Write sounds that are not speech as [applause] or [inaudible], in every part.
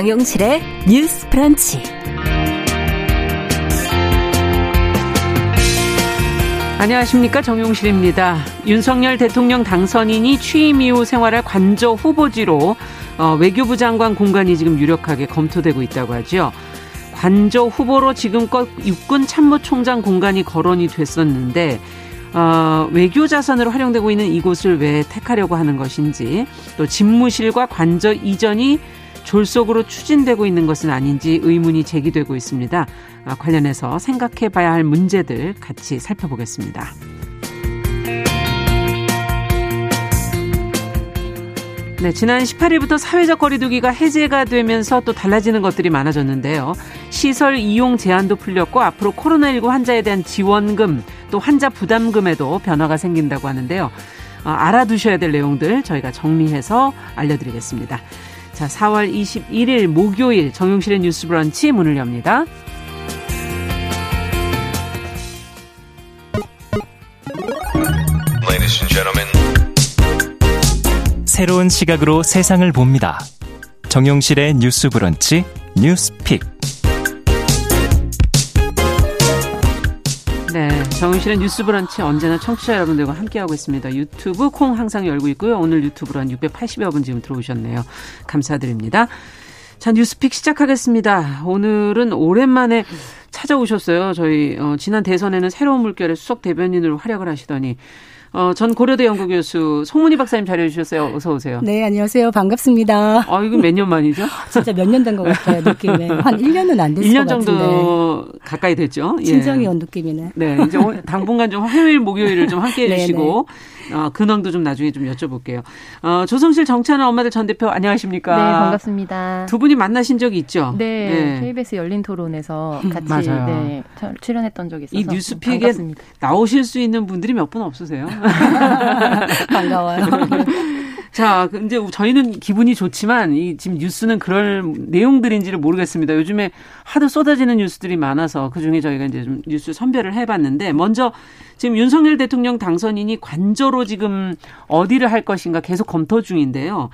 정용실의 뉴스 프런치. 안녕하십니까 정용실입니다. 윤석열 대통령 당선인이 취임 이후 생활할 관저 후보지로 어, 외교부 장관 공간이 지금 유력하게 검토되고 있다고 하죠. 관저 후보로 지금껏 육군 참모총장 공간이 거론이 됐었는데 어, 외교 자산으로 활용되고 있는 이곳을 왜 택하려고 하는 것인지 또 집무실과 관저 이전이 졸속으로 추진되고 있는 것은 아닌지 의문이 제기되고 있습니다. 아, 관련해서 생각해 봐야 할 문제들 같이 살펴보겠습니다. 네, 지난 18일부터 사회적 거리두기가 해제가 되면서 또 달라지는 것들이 많아졌는데요. 시설 이용 제한도 풀렸고 앞으로 코로나19 환자에 대한 지원금 또 환자 부담금에도 변화가 생긴다고 하는데요. 어, 알아두셔야 될 내용들 저희가 정리해서 알려드리겠습니다. 자, 4월 21일 목요일 정용실의 뉴스 브런치 문을 엽니다. 새로운 시각으로 세상을 봅니다. 정용실의 뉴스 브런치 뉴스 픽. 정용실의 뉴스 브런치 언제나 청취자 여러분들과 함께하고 있습니다. 유튜브 콩 항상 열고 있고요. 오늘 유튜브로 한 680여 분 지금 들어오셨네요. 감사드립니다. 자, 뉴스픽 시작하겠습니다. 오늘은 오랜만에 찾아오셨어요. 저희 어, 지난 대선에는 새로운 물결의 수석 대변인으로 활약을 하시더니 어, 전 고려대 연구 교수 송문희 박사님 자리해 주셨어요. 어서 오세요. 네, 안녕하세요. 반갑습니다. 아, 이거 몇년 만이죠? [laughs] 진짜 몇 년 된 것 같아요, 느낌에. 한 1년은 안 됐을 1년 정도. 가까이 됐죠. 친정이 예. 온 느낌이네. 네, 이제 당분간 좀 화요일, 목요일을 좀 함께 해 [laughs] 네, 주시고 네. 어, 근황도 좀 나중에 좀 여쭤볼게요. 어, 조성실 정치하는 엄마들 전 대표 안녕하십니까? 네, 반갑습니다. 두 분이 만나신 적이 있죠? 네, 네. KBS 열린 토론에서 같이. [laughs] 네, 출연했던 적이 있어서 이 뉴스픽에 반갑습니다. 나오실 수 있는 분들이 몇 분 없으세요? [laughs] 반가워요. [laughs] 자, 이제 저희는 기분이 좋지만 이 지금 뉴스는 그럴 내용들인지를 모르겠습니다. 요즘에 하도 쏟아지는 뉴스들이 많아서 그 중에 저희가 이제 좀 뉴스 선별을 해봤는데 먼저 지금 윤석열 대통령 당선인이 관저로 지금 어디를 할 것인가 계속 검토 중인데요.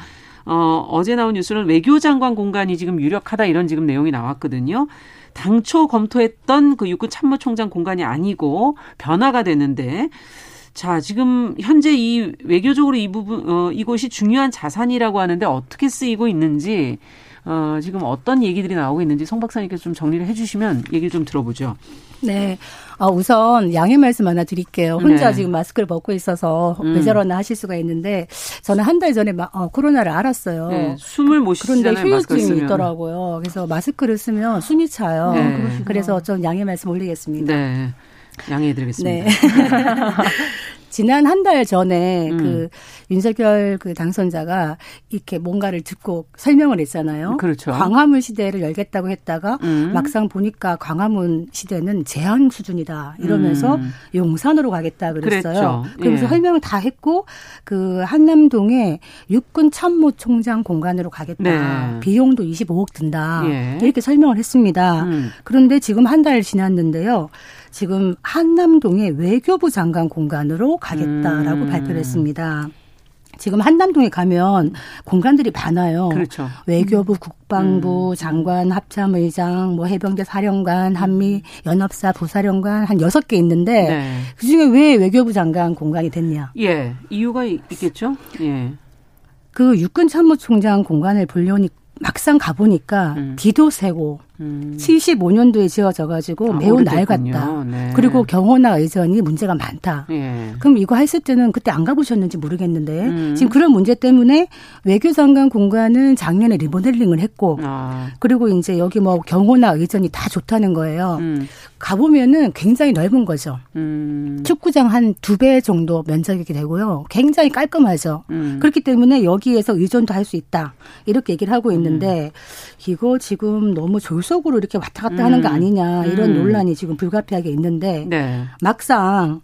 어, 어제 나온 뉴스는 외교장관 공간이 지금 유력하다 이런 지금 내용이 나왔거든요. 당초 검토했던 그 육군 참모총장 공간이 아니고 변화가 됐는데 자, 지금 현재 이 외교적으로 이 부분 어 이곳이 중요한 자산이라고 하는데 어떻게 쓰이고 있는지 어 지금 어떤 얘기들이 나오고 있는지 송 박사님께서 좀 정리를 해 주시면 얘기를 좀 들어보죠. 네. 어, 우선 양해 말씀 하나 드릴게요. 혼자 네. 지금 마스크를 벗고 있어서 음. 왜 저러나 하실 수가 있는데 저는 한 달 전에 마, 어, 코로나를 알았어요. 네. 숨을 못. 그런데 휴유증이 있더라고요. 그래서 마스크를 쓰면 숨이 차요. 네. 그래서 좀 양해 말씀 올리겠습니다. 네. 양해해드리겠습니다. 네. [laughs] 지난 한 달 전에 음. 그 윤석열 그 당선자가 이렇게 뭔가를 듣고 설명을 했잖아요. 그렇죠. 광화문 시대를 열겠다고 했다가 음. 막상 보니까 광화문 시대는 제한 수준이다 이러면서 음. 용산으로 가겠다 그랬어요. 그랬죠. 그러면서 예. 설명을 다 했고 그 한남동에 육군 참모 총장 공간으로 가겠다. 네. 비용도 25억 든다. 예. 이렇게 설명을 했습니다. 음. 그런데 지금 한 달 지났는데요. 지금 한남동의 외교부 장관 공간으로 가겠다라고 음. 발표를 했습니다. 지금 한남동에 가면 공간들이 많아요. 그렇죠. 외교부, 음. 국방부, 음. 장관, 합참의장, 뭐 해병대 사령관, 한미 연합사 부사령관 한 여섯 개 있는데 네. 그 중에 왜 외교부 장관 공간이 됐냐? 예. 이유가 있겠죠? 예. 그 육군 참모총장 공간을 보려니 막상 가보니까 음. 비도 새고 음. 75년도에 지어져 가지고 아, 매우 낡았다. 네. 그리고 경호나 의전이 문제가 많다. 예. 그럼 이거 했을 때는 그때 안 가보셨는지 모르겠는데 음. 지금 그런 문제 때문에 외교장관 공간은 작년에 리모델링을 했고 아. 그리고 이제 여기 뭐 경호나 의전이 다 좋다는 거예요. 음. 가보면은 굉장히 넓은 거죠. 음. 축구장 한 두 배 정도 면적이 되고요. 굉장히 깔끔하죠. 음. 그렇기 때문에 여기에서 의전도 할 수 있다. 이렇게 얘기를 하고 있는데 음. 이거 지금 너무 졸 속으로 이렇게 왔다 갔다 하는 거 음. 아니냐 이런 음. 논란이 지금 불가피하게 있는데 네. 막상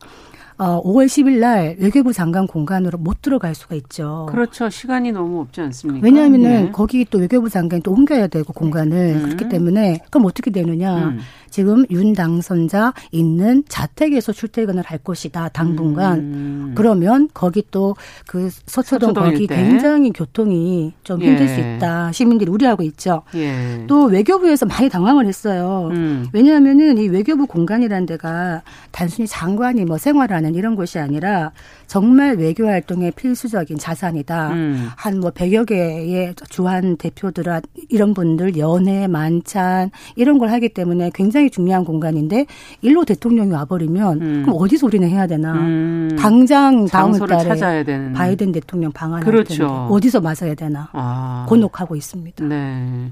어, 5월 10일 날 외교부 장관 공간으로 못 들어갈 수가 있죠. 그렇죠. 시간이 너무 없지 않습니까? 왜냐하면은 네. 거기 또 외교부 장관이 또 옮겨야 되고 공간을 음. 그렇기 때문에 그럼 어떻게 되느냐? 음. 지금 윤 당선자 있는 자택에서 출퇴근을 할 것이다 당분간 음. 그러면 거기 또 그 서초동 거기 때. 굉장히 교통이 좀 힘들 예. 수 있다 시민들이 우려하고 있죠. 예. 또 외교부에서 많이 당황을 했어요. 음. 왜냐하면은 이 외교부 공간이라는 데가 단순히 장관이 뭐 생활하는 이런 곳이 아니라 정말 외교 활동의 필수적인 자산이다. 음. 한뭐 100여 개의 주한 대표들 이런 분들 연애 만찬 이런 걸 하기 때문에 굉장히 중요한 공간인데 일로 대통령이 와버리면 음. 그럼 어디서 우리는 해야 되나? 음. 당장 다음 달에 찾아야 되는. 바이든 대통령 방한할 그렇죠. 텐데 어디서 맞아야 되나? 아. 곤혹하고 있습니다. 네.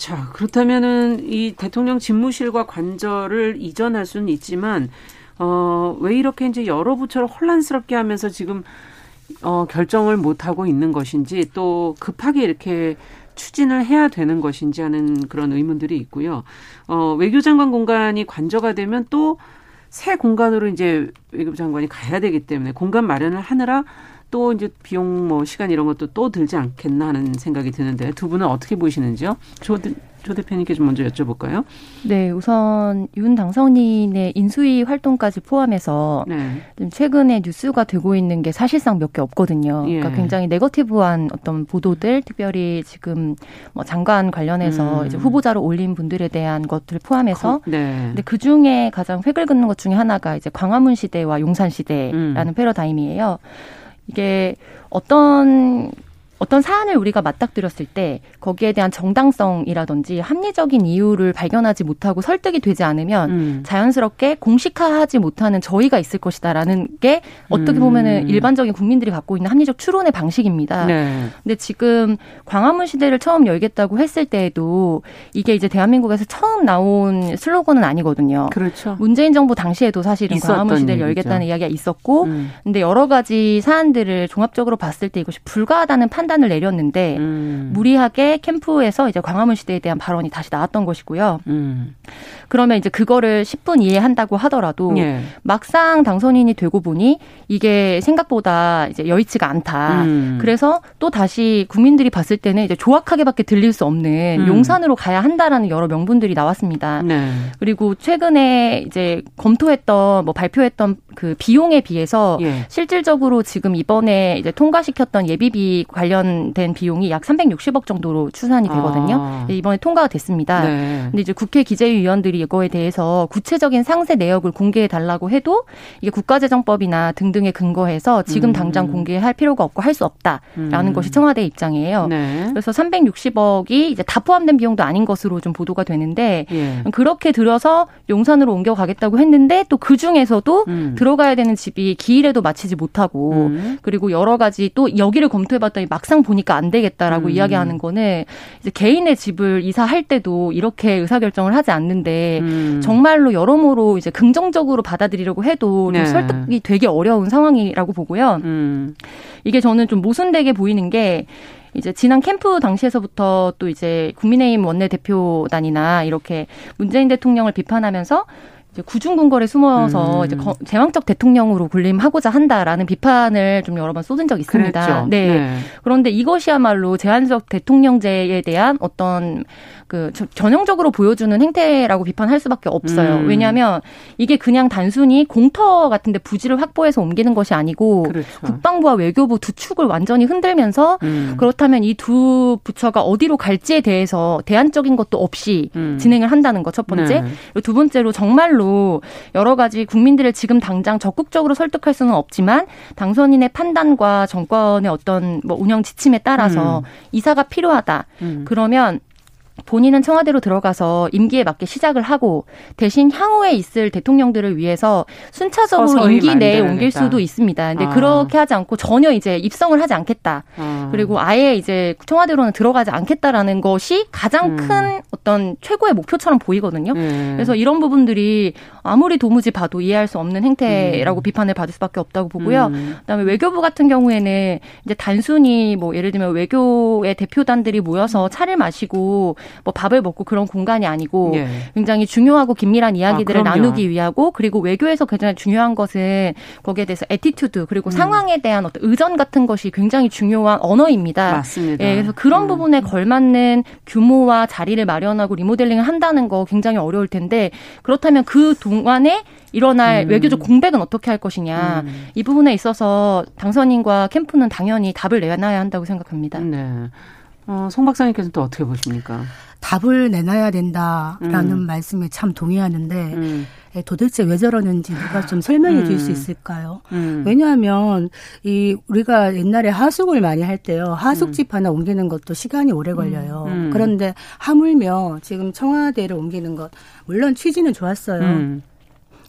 자, 그렇다면은 이 대통령 집무실과 관절을 이전할 수는 있지만 어, 왜 이렇게 이제 여러 부처를 혼란스럽게 하면서 지금 어, 결정을 못 하고 있는 것인지 또 급하게 이렇게 추진을 해야 되는 것인지 하는 그런 의문들이 있고요. 어, 외교장관 공간이 관저가 되면 또 새 공간으로 이제 외교부 장관이 가야 되기 때문에 공간 마련을 하느라 또 이제 비용 뭐 시간 이런 것도 또 들지 않겠나 하는 생각이 드는데 두 분은 어떻게 보시는지요? 조, 조 대표님께 좀 먼저 여쭤볼까요? 네, 우선 윤 당선인의 인수위 활동까지 포함해서 네. 좀 최근에 뉴스가 되고 있는 게 사실상 몇 개 없거든요. 예. 그러니까 굉장히 네거티브한 어떤 보도들, 특별히 지금 뭐 장관 관련해서 음. 이제 후보자로 올린 분들에 대한 것들을 포함해서 그, 네. 근데 그 중에 가장 획을 긋는 것 중에 하나가 이제 광화문 시대와 용산 시대라는 음. 패러다임이에요. 이게 어떤 어떤 사안을 우리가 맞닥뜨렸을 때 거기에 대한 정당성이라든지 합리적인 이유를 발견하지 못하고 설득이 되지 않으면 음. 자연스럽게 공식화하지 못하는 저희가 있을 것이다라는 게 어떻게 음. 보면은 일반적인 국민들이 갖고 있는 합리적 추론의 방식입니다. 네. 근데 지금 광화문 시대를 처음 열겠다고 했을 때에도 이게 이제 대한민국에서 처음 나온 슬로건은 아니거든요. 그렇죠. 문재인 정부 당시에도 사실은 광화문 시대를 열겠다는 이야기가 있었고 음. 근데 여러 가지 사안들을 종합적으로 봤을 때 이것이 불가하다는 판단 판단을 내렸는데 음. 무리하게 캠프에서 이제 광화문 시대에 대한 발언이 다시 나왔던 것이고요. 음. 그러면 이제 그거를 10분 이해한다고 하더라도 예. 막상 당선인이 되고 보니 이게 생각보다 이제 여의치가 않다. 음. 그래서 또 다시 국민들이 봤을 때는 이제 조악하게밖에 들릴 수 없는 음. 용산으로 가야 한다라는 여러 명분들이 나왔습니다. 네. 그리고 최근에 이제 검토했던 뭐 발표했던 그 비용에 비해서 예. 실질적으로 지금 이번에 이제 통과시켰던 예비비 관련된 비용이 약 360억 정도로 추산이 되거든요. 아. 이번에 통과가 됐습니다. 네. 근데 이제 국회 기재위원들이 이거에 대해서 구체적인 상세 내역을 공개해 달라고 해도 이게 국가재정법이나 등등에 근거해서 지금 음. 당장 공개할 필요가 없고 할 수 없다라는 음. 것이 청와대 입장이에요. 네. 그래서 360억이 이제 다 포함된 비용도 아닌 것으로 좀 보도가 되는데 예. 그렇게 들어서 용산으로 옮겨가겠다고 했는데 또 그 중에서도 음. 들어가야 되는 집이 기일에도 마치지 못하고 음. 그리고 여러 가지 또 여기를 검토해봤더니 막상 보니까 안 되겠다라고 음. 이야기하는 거는 이제 개인의 집을 이사할 때도 이렇게 의사결정을 하지 않는데 음. 정말로 여러모로 이제 긍정적으로 받아들이려고 해도 네. 설득이 되게 어려운 상황이라고 보고요. 음. 이게 저는 좀 모순되게 보이는 게 이제 지난 캠프 당시에서부터 또 이제 국민의힘 원내대표단이나 이렇게 문재인 대통령을 비판하면서 이제 구중궁궐에 숨어서 음. 이제 제왕적 대통령으로 군림하고자 한다라는 비판을 좀 여러 번 쏟은 적이 있습니다. 네. 네. 그런데 이것이야말로 제한적 대통령제에 대한 어떤 그 전형적으로 보여주는 행태라고 비판할 수밖에 없어요. 음. 왜냐하면 이게 그냥 단순히 공터 같은데 부지를 확보해서 옮기는 것이 아니고 그렇죠. 국방부와 외교부 두 축을 완전히 흔들면서 음. 그렇다면 이 두 부처가 어디로 갈지에 대해서 대안적인 것도 없이 음. 진행을 한다는 것 첫 번째. 네. 두 번째로 정말로 여러 가지 국민들을 지금 당장 적극적으로 설득할 수는 없지만 당선인의 판단과 정권의 어떤 뭐 운영 지침에 따라서 음. 이사가 필요하다. 음. 그러면 본인은 청와대로 들어가서 임기에 맞게 시작을 하고 대신 향후에 있을 대통령들을 위해서 순차적으로 임기 내에 옮길 수도 있습니다. 근데 아. 그렇게 하지 않고 전혀 이제 입성을 하지 않겠다. 아. 그리고 아예 이제 청와대로는 들어가지 않겠다라는 것이 가장 음. 큰 어떤 최고의 목표처럼 보이거든요. 네. 그래서 이런 부분들이 아무리 도무지 봐도 이해할 수 없는 행태라고 음. 비판을 받을 수밖에 없다고 보고요. 음. 그다음에 외교부 같은 경우에는 이제 단순히 뭐 예를 들면 외교의 대표단들이 모여서 차를 마시고 뭐 밥을 먹고 그런 공간이 아니고 예. 굉장히 중요하고 긴밀한 이야기들을 아, 나누기 위하고 그리고 외교에서 굉장히 중요한 것은 거기에 대해서 attitude 그리고 음. 상황에 대한 어떤 의전 같은 것이 굉장히 중요한 언어입니다. 맞습니다. 예, 그래서 그런 음. 부분에 걸맞는 규모와 자리를 마련하고 리모델링을 한다는 거 굉장히 어려울 텐데 그렇다면 그 동안에 일어날 음. 외교적 공백은 어떻게 할 것이냐 음. 이 부분에 있어서 당선인과 캠프는 당연히 답을 내놔야 한다고 생각합니다. 네. 어, 송 박사님께서는 또 어떻게 보십니까? 답을 내놔야 된다라는 음. 말씀에 참 동의하는데 음. 예, 도대체 왜 저러는지 누가 좀 설명해 줄수 음. 있을까요? 음. 왜냐하면 이 우리가 옛날에 하숙을 많이 할 때요. 하숙집 음. 하나 옮기는 것도 시간이 오래 걸려요. 음. 그런데 하물며 지금 청와대를 옮기는 것 물론 취지는 좋았어요.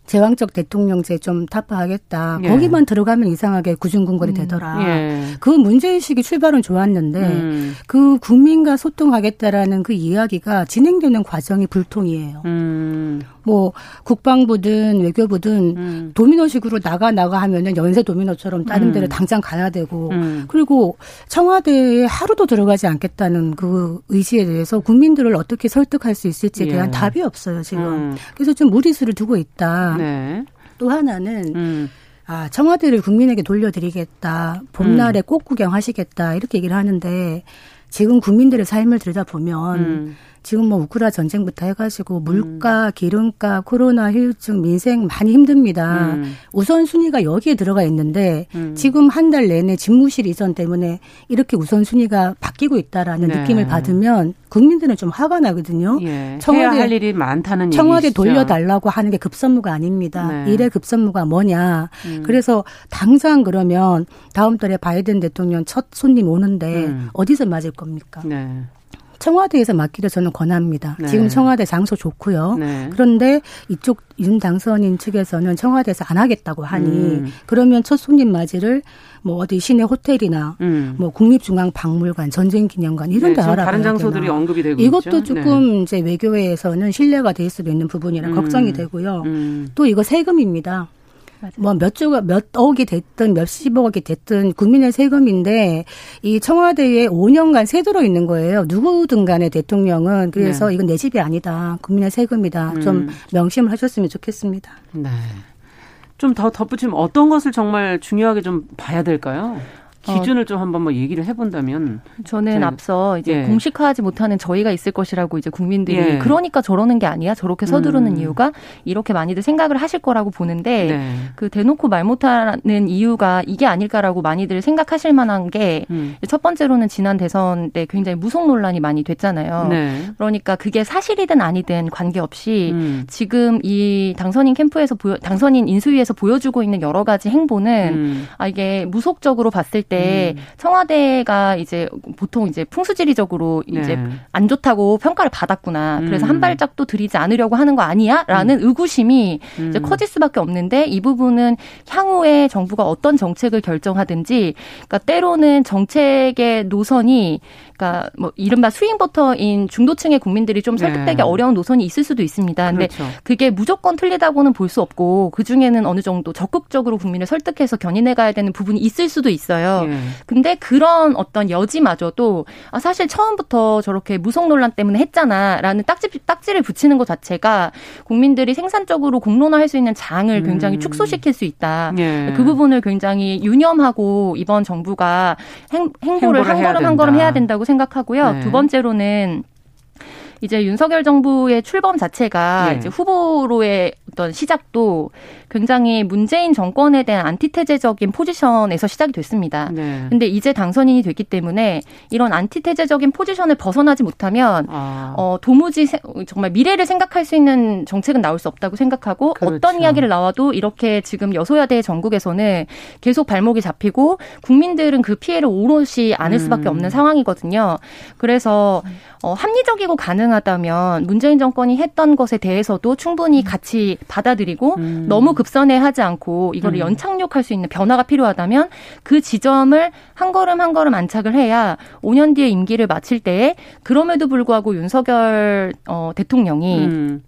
제왕적 대통령제 좀 타파하겠다. 예. 거기만 들어가면 이상하게 구중궁궐이 음. 되더라. 예. 그 문제의식이 출발은 좋았는데 음. 그 국민과 소통하겠다라는 그 이야기가 진행되는 과정이 불통이에요. 음. 뭐 국방부든 외교부든 음. 도미노식으로 나가 나가 하면은 연쇄 도미노처럼 다른 음. 데를 당장 가야 되고 음. 그리고 청와대에 하루도 들어가지 않겠다는 그 의지에 대해서 국민들을 어떻게 설득할 수 있을지에 대한 예. 답이 없어요 지금. 음. 그래서 좀 무리수를 두고 있다. 네. 또 하나는 음. 아, 청와대를 국민에게 돌려드리겠다. 봄날에 음. 꽃 구경하시겠다. 이렇게 얘기를 하는데 지금 국민들의 삶을 들여다보면 음. 지금 뭐 우크라 전쟁부터 해가지고 물가, 음. 기름가, 코로나 휴증, 민생 많이 힘듭니다. 음. 우선 순위가 여기에 들어가 있는데 음. 지금 한 달 내내 집무실 이전 때문에 이렇게 우선 순위가 바뀌고 있다라는 네. 느낌을 받으면 국민들은 좀 화가 나거든요. 예. 청와대 할 일이 많다는 청와대 얘기시죠. 돌려달라고 하는 게 급선무가 아닙니다. 네. 일의 급선무가 뭐냐. 음. 그래서 당장 그러면 다음 달에 바이든 대통령 첫 손님 오는데 음. 어디서 맞을 겁니까? 네. 청와대에서 맡기를 저는 권합니다. 네. 지금 청와대 장소 좋고요. 네. 그런데 이쪽 윤 당선인 측에서는 청와대에서 안 하겠다고 하니 음. 그러면 첫 손님 맞이를 뭐 어디 시내 호텔이나 음. 뭐 국립중앙박물관, 전쟁기념관 이런 네, 데 알아봐야 다른 장소들이 되나. 언급이 되고 이것도 있죠? 조금 네. 이제 외교회에서는 신뢰가 될 수도 있는 부분이라 음. 걱정이 되고요. 음. 또 이거 세금입니다. 뭐 몇 조가 몇 억이 됐든 몇십억이 됐든 국민의 세금인데 이 청와대에 5년간 세들어 있는 거예요. 누구든 간에 대통령은 그래서 네. 이건 내 집이 아니다. 국민의 세금이다. 음. 좀 명심을 하셨으면 좋겠습니다. 네. 좀 더 덧붙이면 어떤 것을 정말 중요하게 좀 봐야 될까요? 기준을 어, 좀 한번 뭐 얘기를 해본다면 저는 네. 앞서 이제 예. 공식화하지 못하는 저희가 있을 것이라고 이제 국민들이 예. 그러니까 저러는 게 아니야 저렇게 서두르는 음. 이유가 이렇게 많이들 생각을 하실 거라고 보는데 네. 그 대놓고 말 못하는 이유가 이게 아닐까라고 많이들 생각하실 만한 게첫 음. 번째로는 지난 대선 때 굉장히 무속 논란이 많이 됐잖아요. 네. 그러니까 그게 사실이든 아니든 관계없이 음. 지금 이 당선인 캠프에서 보여 당선인 인수위에서 보여주고 있는 여러 가지 행보는 음. 아 이게 무속적으로 봤을 때 음. 청와대가 이제 보통 이제 풍수지리적으로 이제 네. 안 좋다고 평가를 받았구나. 음. 그래서 한 발짝도 들이지 않으려고 하는 거 아니야?라는 음. 의구심이 이제 음. 커질 수밖에 없는데 이 부분은 향후에 정부가 어떤 정책을 결정하든지 그러니까 때로는 정책의 노선이 그러니까 뭐 이른바 스윙버터인 중도층의 국민들이 좀 설득되기 네. 어려운 노선이 있을 수도 있습니다. 근데 그렇죠. 그게 무조건 틀리다고는 볼 수 없고 그 중에는 어느 정도 적극적으로 국민을 설득해서 견인해 가야 되는 부분이 있을 수도 있어요. 네. 근데 그런 어떤 여지마저도 아 사실 처음부터 저렇게 무속 논란 때문에 했잖아라는 딱지 딱지를 붙이는 것 자체가 국민들이 생산적으로 공론화할 수 있는 장을 굉장히 음. 축소시킬 수 있다. 네. 그 부분을 굉장히 유념하고 이번 정부가 행, 행보를, 행보를 한 걸음 한 걸음 해야 된다고 생각하고요. 네. 두 번째로는 이제 윤석열 정부의 출범 자체가 예. 이제 후보로의 어떤 시작도 굉장히 문재인 정권에 대한 안티테제적인 포지션에서 시작이 됐습니다. 네. 근데 이제 당선인이 됐기 때문에 이런 안티테제적인 포지션을 벗어나지 못하면 아. 어 도무지 세, 정말 미래를 생각할 수 있는 정책은 나올 수 없다고 생각하고 그렇죠. 어떤 이야기를 나와도 이렇게 지금 여소야대 전국에서는 계속 발목이 잡히고 국민들은 그 피해를 오롯이 안을 수밖에 음. 없는 상황이거든요. 그래서 어 합리적이고 가능 가능하다면 문재인 정권이 했던 것에 대해서도 충분히 같이 받아들이고 음. 너무 급선회하지 않고 이거를 음. 연착륙할 수 있는 변화가 필요하다면 그 지점을 한 걸음 한 걸음 안착을 해야 5년 뒤에 임기를 마칠 때에 그럼에도 불구하고 윤석열 어, 대통령이 음.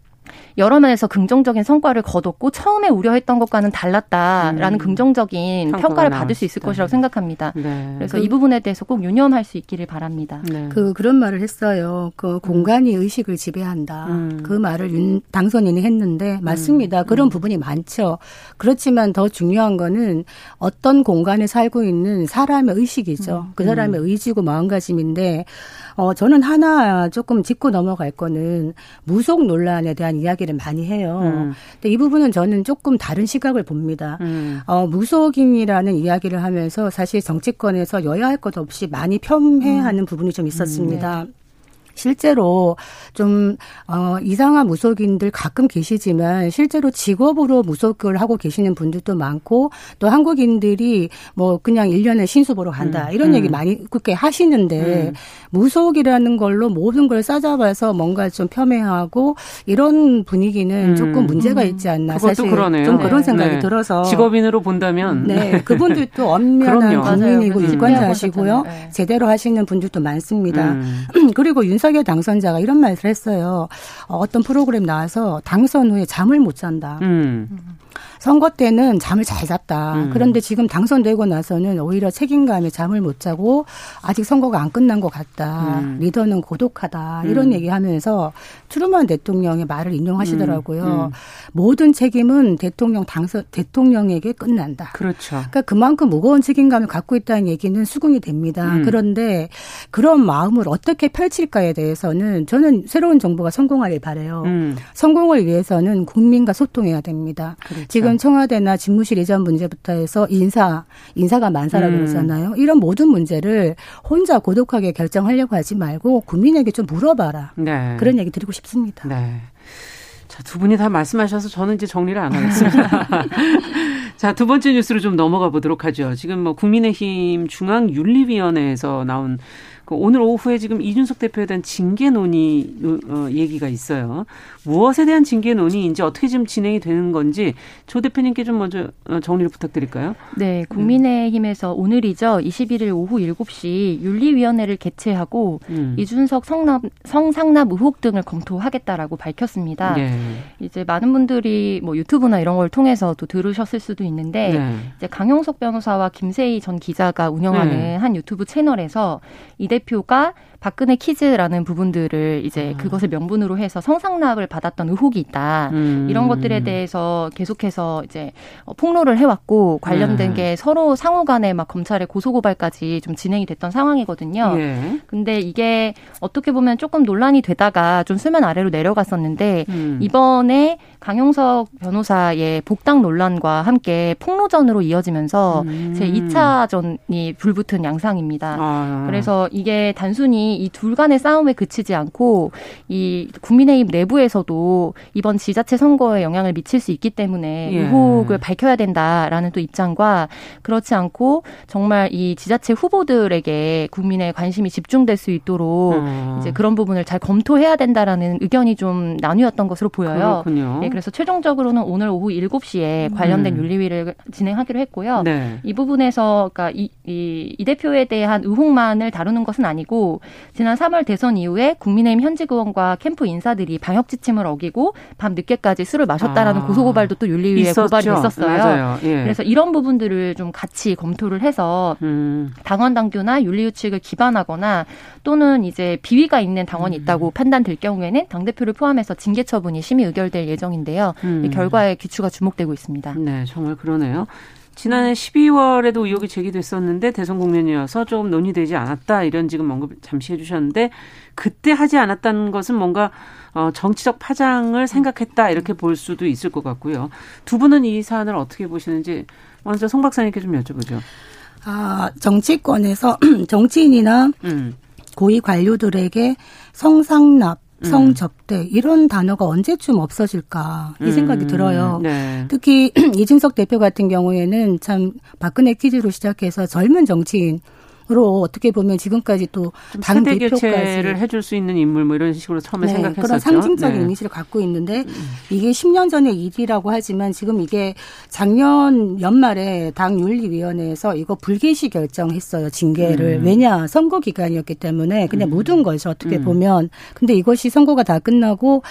여러 면에서 긍정적인 성과를 거뒀고 처음에 우려했던 것과는 달랐다라는 음. 긍정적인 평가를 받을 수 있을 것이라고 생각합니다. 네. 그래서 그, 이 부분에 대해서 꼭 유념할 수 있기를 바랍니다. 네. 그 그런 말을 했어요. 그 공간이 의식을 지배한다. 음. 그 말을 윤 당선인이 했는데 맞습니다. 음. 그런 음. 부분이 많죠. 그렇지만 더 중요한 거는 어떤 공간에 살고 있는 사람의 의식이죠. 음. 그 사람의 음. 의지고 마음가짐인데 어, 저는 하나 조금 짚고 넘어갈 거는 무속 논란에 대한 이야기 를 많이 해요. 음. 근데 이 부분은 저는 조금 다른 시각을 봅니다. 음. 어, 무속인이라는 이야기를 하면서 사실 정치권에서 여야 할 것 없이 많이 폄훼하는 음. 부분이 좀 있었습니다. 음, 네. 실제로 좀, 어, 이상한 무속인들 가끔 계시지만 실제로 직업으로 무속을 하고 계시는 분들도 많고 또 한국인들이 뭐 그냥 1년에 신수 보러 간다. 음, 이런 음. 얘기 많이 그렇게 하시는데 음. 무속이라는 걸로 모든 걸 싸잡아서 뭔가 좀 폄훼하고 이런 분위기는 음. 조금 문제가 음. 있지 않나. 사실 그러네요. 좀 그런 네. 생각이 네. 들어서. 직업인으로 본다면. 네. 네. 그분들도 [laughs] 엄연한 국민이고 유권자시고요. 네. 제대로 하시는 분들도 많습니다. 음. [clears throat] 그리고 윤 윤석열 당선자가 이런 말을 했어요. 어, 어떤 프로그램 나와서 당선 후에 잠을 못 잔다. 음. 선거 때는 잠을 잘 잤다. 음. 그런데 지금 당선되고 나서는 오히려 책임감에 잠을 못 자고 아직 선거가 안 끝난 것 같다. 음. 리더는 고독하다. 이런 음. 얘기하면서 트루먼 대통령의 말을 인용하시더라고요. 음. 음. 모든 책임은 대통령 당선 대통령에게 끝난다. 그렇죠. 그러니까 그만큼 무거운 책임감을 갖고 있다는 얘기는 수긍이 됩니다. 음. 그런데 그런 마음을 어떻게 펼칠까에 대해서는 저는 새로운 정부가 성공하길 바래요. 성공을 위해서는 국민과 소통해야 됩니다. 그렇죠. 지금 지금 청와대나 집무실 이전 문제부터 해서 인사, 인사가 만사라고 음. 그러잖아요. 이런 모든 문제를 혼자 고독하게 결정하려고 하지 말고 국민에게 좀 물어봐라. 네. 그런 얘기 드리고 싶습니다. 네. 자, 두 분이 다 말씀하셔서 저는 이제 정리를 안 하겠습니다. [laughs] 자, 두 번째 뉴스로 좀 넘어가 보도록 하죠. 지금 뭐 국민의힘 중앙윤리위원회에서 나온 그 오늘 오후에 지금 이준석 대표에 대한 징계 논의 어, 얘기가 있어요. 무엇에 대한 징계 논의인지 어떻게 지금 진행이 되는 건지 조 대표님께 좀 먼저 어, 정리를 부탁드릴까요? 네, 국민의힘에서 오늘이죠. 21일 오후 7시 윤리위원회를 개최하고 음. 이준석 성납, 성상납 의혹 등을 검토하겠다라고 밝혔습니다. 네. 이제 많은 분들이 뭐 유튜브나 이런 걸 통해서도 들으셨을 수도 있는데 네. 이제 강용석 변호사와 김세희 전 기자가 운영하는 네. 한 유튜브 채널에서 이 대표 가 박근혜 키즈라는 부분들을 이제 아. 그것을 명분으로 해서 성상납을 받았던 의혹이 있다. 음. 이런 것들에 대해서 계속해서 이제 어, 폭로를 해왔고 관련된 음. 게 서로 상호 간에 막 검찰에 고소고발까지 좀 진행이 됐던 상황이거든요. 예. 근데 이게 어떻게 보면 조금 논란이 되다가 좀 수면 아래로 내려갔었는데 음. 이번에 강용석 변호사의 복당 논란과 함께 폭로전으로 이어지면서 음. 제 2차전이 불붙은 양상입니다. 아. 그래서 이게 단순히 이 둘 간의 싸움에 그치지 않고 이 국민의힘 내부에서도 이번 지자체 선거에 영향을 미칠 수 있기 때문에 예. 의혹을 밝혀야 된다라는 또 입장과 그렇지 않고 정말 이 지자체 후보들에게 국민의 관심이 집중될 수 있도록 음. 이제 그런 부분을 잘 검토해야 된다라는 의견이 좀 나뉘었던 것으로 보여요. 그렇군요. 예, 그래서 최종적으로는 오늘 오후 7시에 관련된 음. 윤리위를 진행하기로 했고요. 네. 이 부분에서 그러니까 이, 이, 이 대표에 대한 의혹만을 다루는 것은 아니고 지난 3월 대선 이후에 국민의힘 현직 의원과 캠프 인사들이 방역 지침을 어기고 밤 늦게까지 술을 마셨다라는 아, 고소고발도 또 윤리위에 있었죠. 고발이 있었어요. 예. 그래서 이런 부분들을 좀 같이 검토를 해서 음. 당원 당규나 윤리 규칙을 기반하거나 또는 이제 비위가 있는 당원이 음. 있다고 음. 판단될 경우에는 당 대표를 포함해서 징계 처분이 심의 의결될 예정인데요. 음. 결과의 귀추가 주목되고 있습니다. 네, 정말 그러네요. 지난해 12월에도 의혹이 제기됐었는데 대선 국면이어서 조금 논의되지 않았다 이런 지금 언급 잠시 해주셨는데 그때 하지 않았다는 것은 뭔가 어 정치적 파장을 생각했다 이렇게 볼 수도 있을 것 같고요. 두 분은 이 사안을 어떻게 보시는지 먼저 송 박사님께 좀 여쭤보죠. 아 정치권에서 [clears throat] 정치인이나 음. 고위 관료들에게 성상납 음. 성접대 이런 단어가 언제쯤 없어질까 이 생각이 음. 들어요. 네. 특히 [clears throat] 이준석 대표 같은 경우에는 참 박근혜 퀴즈로 시작해서 젊은 정치인 로 어떻게 보면 지금까지 또당 대표까지를 해줄 수 있는 인물 뭐 이런 식으로 처음에 네, 생각했었죠. 그런 상징적인 네. 이미지를 갖고 있는데 이게 10년 전의 일이라고 하지만 지금 이게 작년 연말에 당 윤리위원회에서 이거 불개시 결정했어요 징계를 음. 왜냐 선거 기간이었기 때문에 그냥 음. 묻은 거죠 어떻게 음. 보면 근데 이것이 선거가 다 끝나고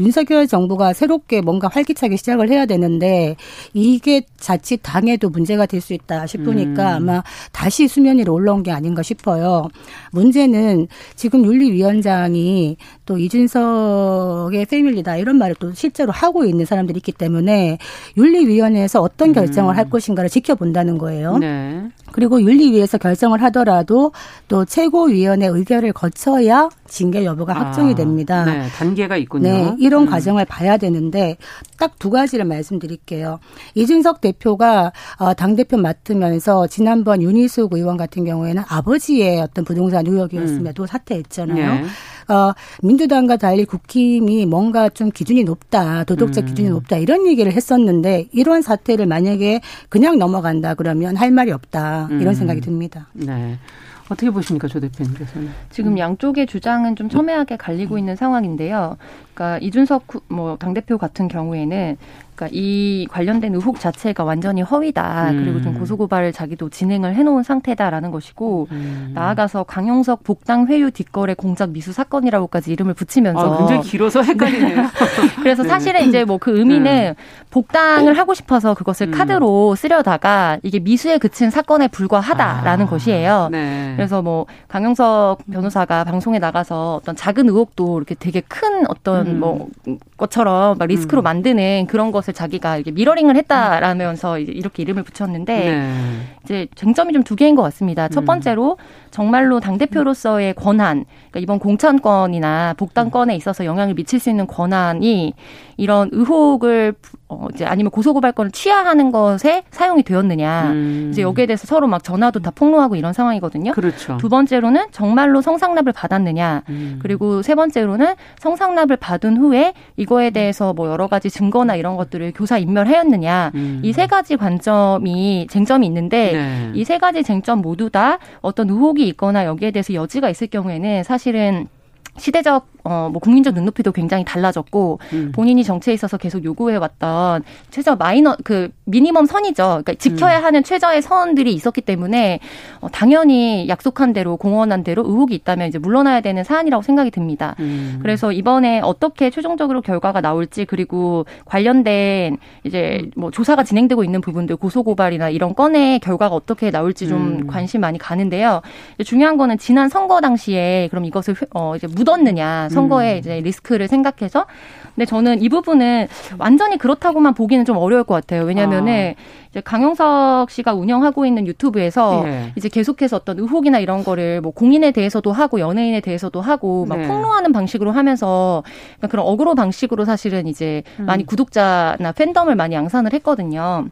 윤석열 정부가 새롭게 뭔가 활기차게 시작을 해야 되는데 이게 자칫 당에도 문제가 될 수 있다 싶으니까 음. 아마 다시 수면 위로 올라온 게 아닌가 싶어요. 문제는 지금 윤리위원장이 또 이준석의 패밀리다 이런 말을 또 실제로 하고 있는 사람들이 있기 때문에 윤리위원회에서 어떤 결정을 음. 할 것인가를 지켜본다는 거예요. 네. 그리고 윤리위에서 결정을 하더라도 또 최고위원회 의결을 거쳐야 징계 여부가 아, 확정이 됩니다. 네, 단계가 있군요. 네, 이런 음. 과정을 봐야 되는데 딱 두 가지를 말씀드릴게요. 이준석 대표가 어, 당 대표 맡으면서 지난번 윤희숙 의원 같은 경우에는 아버지의 어떤 부동산 의혹이었음에도 음. 사퇴했잖아요. 네. 어, 민주당과 달리 국힘이 뭔가 좀 기준이 높다, 도덕적 음. 기준이 높다 이런 얘기를 했었는데 이런 사태를 만약에 그냥 넘어간다 그러면 할 말이 없다 이런 음. 생각이 듭니다. 네. 어떻게 보십니까, 조 대표님께서는? 지금 양쪽의 주장은 좀 첨예하게 갈리고 있는 상황인데요. 그러니까 이준석 뭐 당대표 같은 경우에는 그러니까 이 관련된 의혹 자체가 완전히 허위다. 음. 그리고 좀 고소고발을 자기도 진행을 해놓은 상태다라는 것이고 음. 나아가서 강용석 복당 회유 뒷거래 공작 미수 사건이라고까지 이름을 붙이면서 아, 굉장히 길어서 헷갈리네요. [laughs] 네. 그래서 사실은 이제 뭐 그 의미는 네. 복당을 하고 싶어서 그것을 음. 카드로 쓰려다가 이게 미수에 그친 사건에 불과하다라는 아. 것이에요. 네. 그래서 뭐 강용석 변호사가 방송에 나가서 어떤 작은 의혹도 이렇게 되게 큰 어떤 음. 뭐 것처럼 막 리스크로 음. 만드는 그런 것을 자기가 이게 미러링을 했다라면서 이렇게 이름을 붙였는데 네. 이제 쟁점이 좀 두 개인 것 같습니다. 첫 음. 번째로 정말로 당 대표로서의 권한, 그러니까 이번 공천권이나 복당권에 있어서 영향을 미칠 수 있는 권한이 이런 의혹을 어 이제 아니면 고소고발권을 취하하는 것에 사용이 되었느냐. 음. 이제 여기에 대해서 서로 막 전화도 다 폭로하고 이런 상황이거든요. 그렇죠. 두 번째로는 정말로 성상납을 받았느냐. 음. 그리고 세 번째로는 성상납을 받은 후에 이거에 대해서 뭐 여러 가지 증거나 이런 것들을 교사 인멸하였느냐. 음. 이세 가지 관점이 쟁점이 있는데 네. 이세 가지 쟁점 모두 다 어떤 의혹이 있거나 여기에 대해서 여지가 있을 경우에는 사실은 시대적 어, 뭐 국민적 눈높이도 굉장히 달라졌고 음. 본인이 정치에 있어서 계속 요구해 왔던 최저 마이너 그 미니멈 선이죠. 그러니까 지켜야 음. 하는 최저의 선들이 있었기 때문에 어, 당연히 약속한 대로 공언한 대로 의혹이 있다면 이제 물러나야 되는 사안이라고 생각이 듭니다. 음. 그래서 이번에 어떻게 최종적으로 결과가 나올지 그리고 관련된 이제 뭐 조사가 진행되고 있는 부분들 고소 고발이나 이런 건의 결과가 어떻게 나올지 좀 음. 관심 많이 가는데요. 중요한 거는 지난 선거 당시에 그럼 이것을 어, 이제 묻 었느냐 선거의 음. 이제 리스크를 생각해서 근데 저는 이 부분은 완전히 그렇다고만 보기는 좀 어려울 것 같아요. 왜냐면은 아. 이제 강영석 씨가 운영하고 있는 유튜브에서 네. 이제 계속해서 어떤 의혹이나 이런 거를 뭐 공인에 대해서도 하고 연예인에 대해서도 하고 막 네. 폭로하는 방식으로 하면서 그러니까 그런 어그로 방식으로 사실은 이제 음. 많이 구독자나 팬덤을 많이 양산을 했거든요.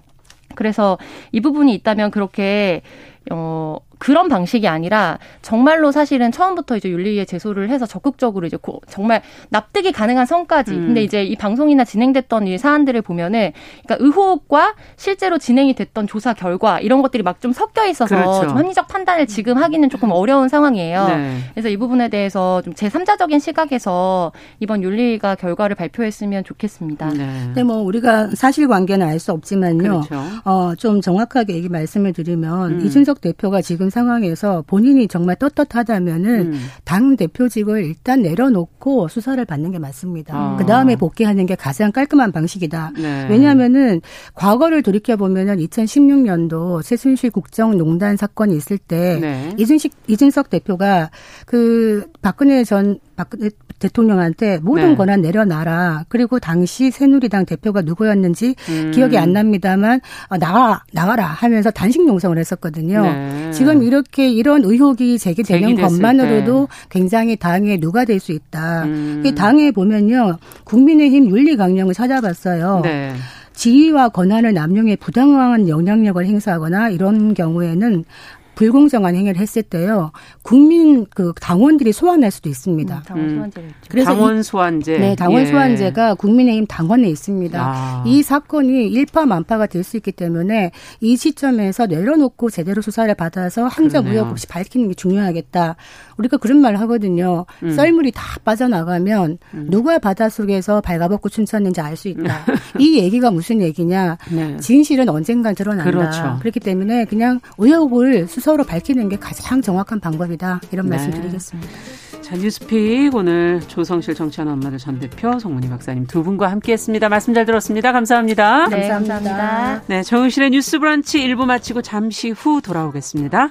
그래서 이 부분이 있다면 그렇게 어 그런 방식이 아니라 정말로 사실은 처음부터 이제 윤리위에 제소를 해서 적극적으로 이제 고, 정말 납득이 가능한 선까지. 음. 근데 이제 이 방송이나 진행됐던 이 사안들을 보면은 그러니까 의혹과 실제로 진행이 됐던 조사 결과 이런 것들이 막 좀 섞여 있어서 그렇죠. 좀 합리적 판단을 지금 하기는 조금 어려운 상황이에요. 네. 그래서 이 부분에 대해서 좀 제3자적인 시각에서 이번 윤리위가 결과를 발표했으면 좋겠습니다. 네. 근데 뭐 우리가 사실관계는 알 수 없지만요. 그렇죠. 어, 좀 정확하게 얘기 말씀을 드리면 음. 이준석 대표가 지금 지금 상황에서 본인이 정말 떳떳하다면은 음. 당 대표직을 일단 내려놓고 수사를 받는 게 맞습니다. 아. 그 다음에 복귀하는 게 가장 깔끔한 방식이다. 네. 왜냐하면은 과거를 돌이켜 보면은 2016년도 최순실 국정농단 사건이 있을 때 네. 이준식 이준석 대표가 그 박근혜 전 박근혜 대통령한테 모든 네. 권한 내려놔라. 그리고 당시 새누리당 대표가 누구였는지 음. 기억이 안 납니다만 어, 나가 나가라 하면서 단식 농성을 했었거든요. 네. 지금 이렇게 이런 의혹이 제기되는 것만으로도 때. 굉장히 당에 누가 될 수 있다. 음. 당에 보면요 국민의힘 윤리 강령을 찾아봤어요. 네. 지위와 권한을 남용해 부당한 영향력을 행사하거나 이런 경우에는 불공정한 행위를 했을 때요. 국민 그 당원들이 소환할 수도 있습니다. 음, 당원 소환제. 음. 그래서 당원 소환제. 네, 당원 예. 소환제가 국민의힘 당원에 있습니다. 아. 이 사건이 일파만파가 될 수 있기 때문에 이 시점에서 내려놓고 제대로 수사를 받아서 항자 무역 없이 밝히는 게 중요하겠다. 우리가 그런 말을 하거든요. 음. 썰물이 다 빠져나가면 음. 누가 바닷속에서 발가벗고 춤췄는지 알 수 있다. 이 얘기가 무슨 얘기냐. 네. 진실은 언젠간 드러난다. 그렇죠. 그렇기 때문에 그냥 의혹을 수서로 밝히는 게 가장 정확한 방법이다. 이런 네. 말씀 드리겠습니다. 자, 뉴스픽 오늘 조성실 정치하는 엄마들 전 대표 송문희 박사님 두 분과 함께했습니다. 말씀 잘 들었습니다. 감사합니다. 네, 감사합니다. 네, 정우실의 뉴스 브런치 1부 마치고 잠시 후 돌아오겠습니다.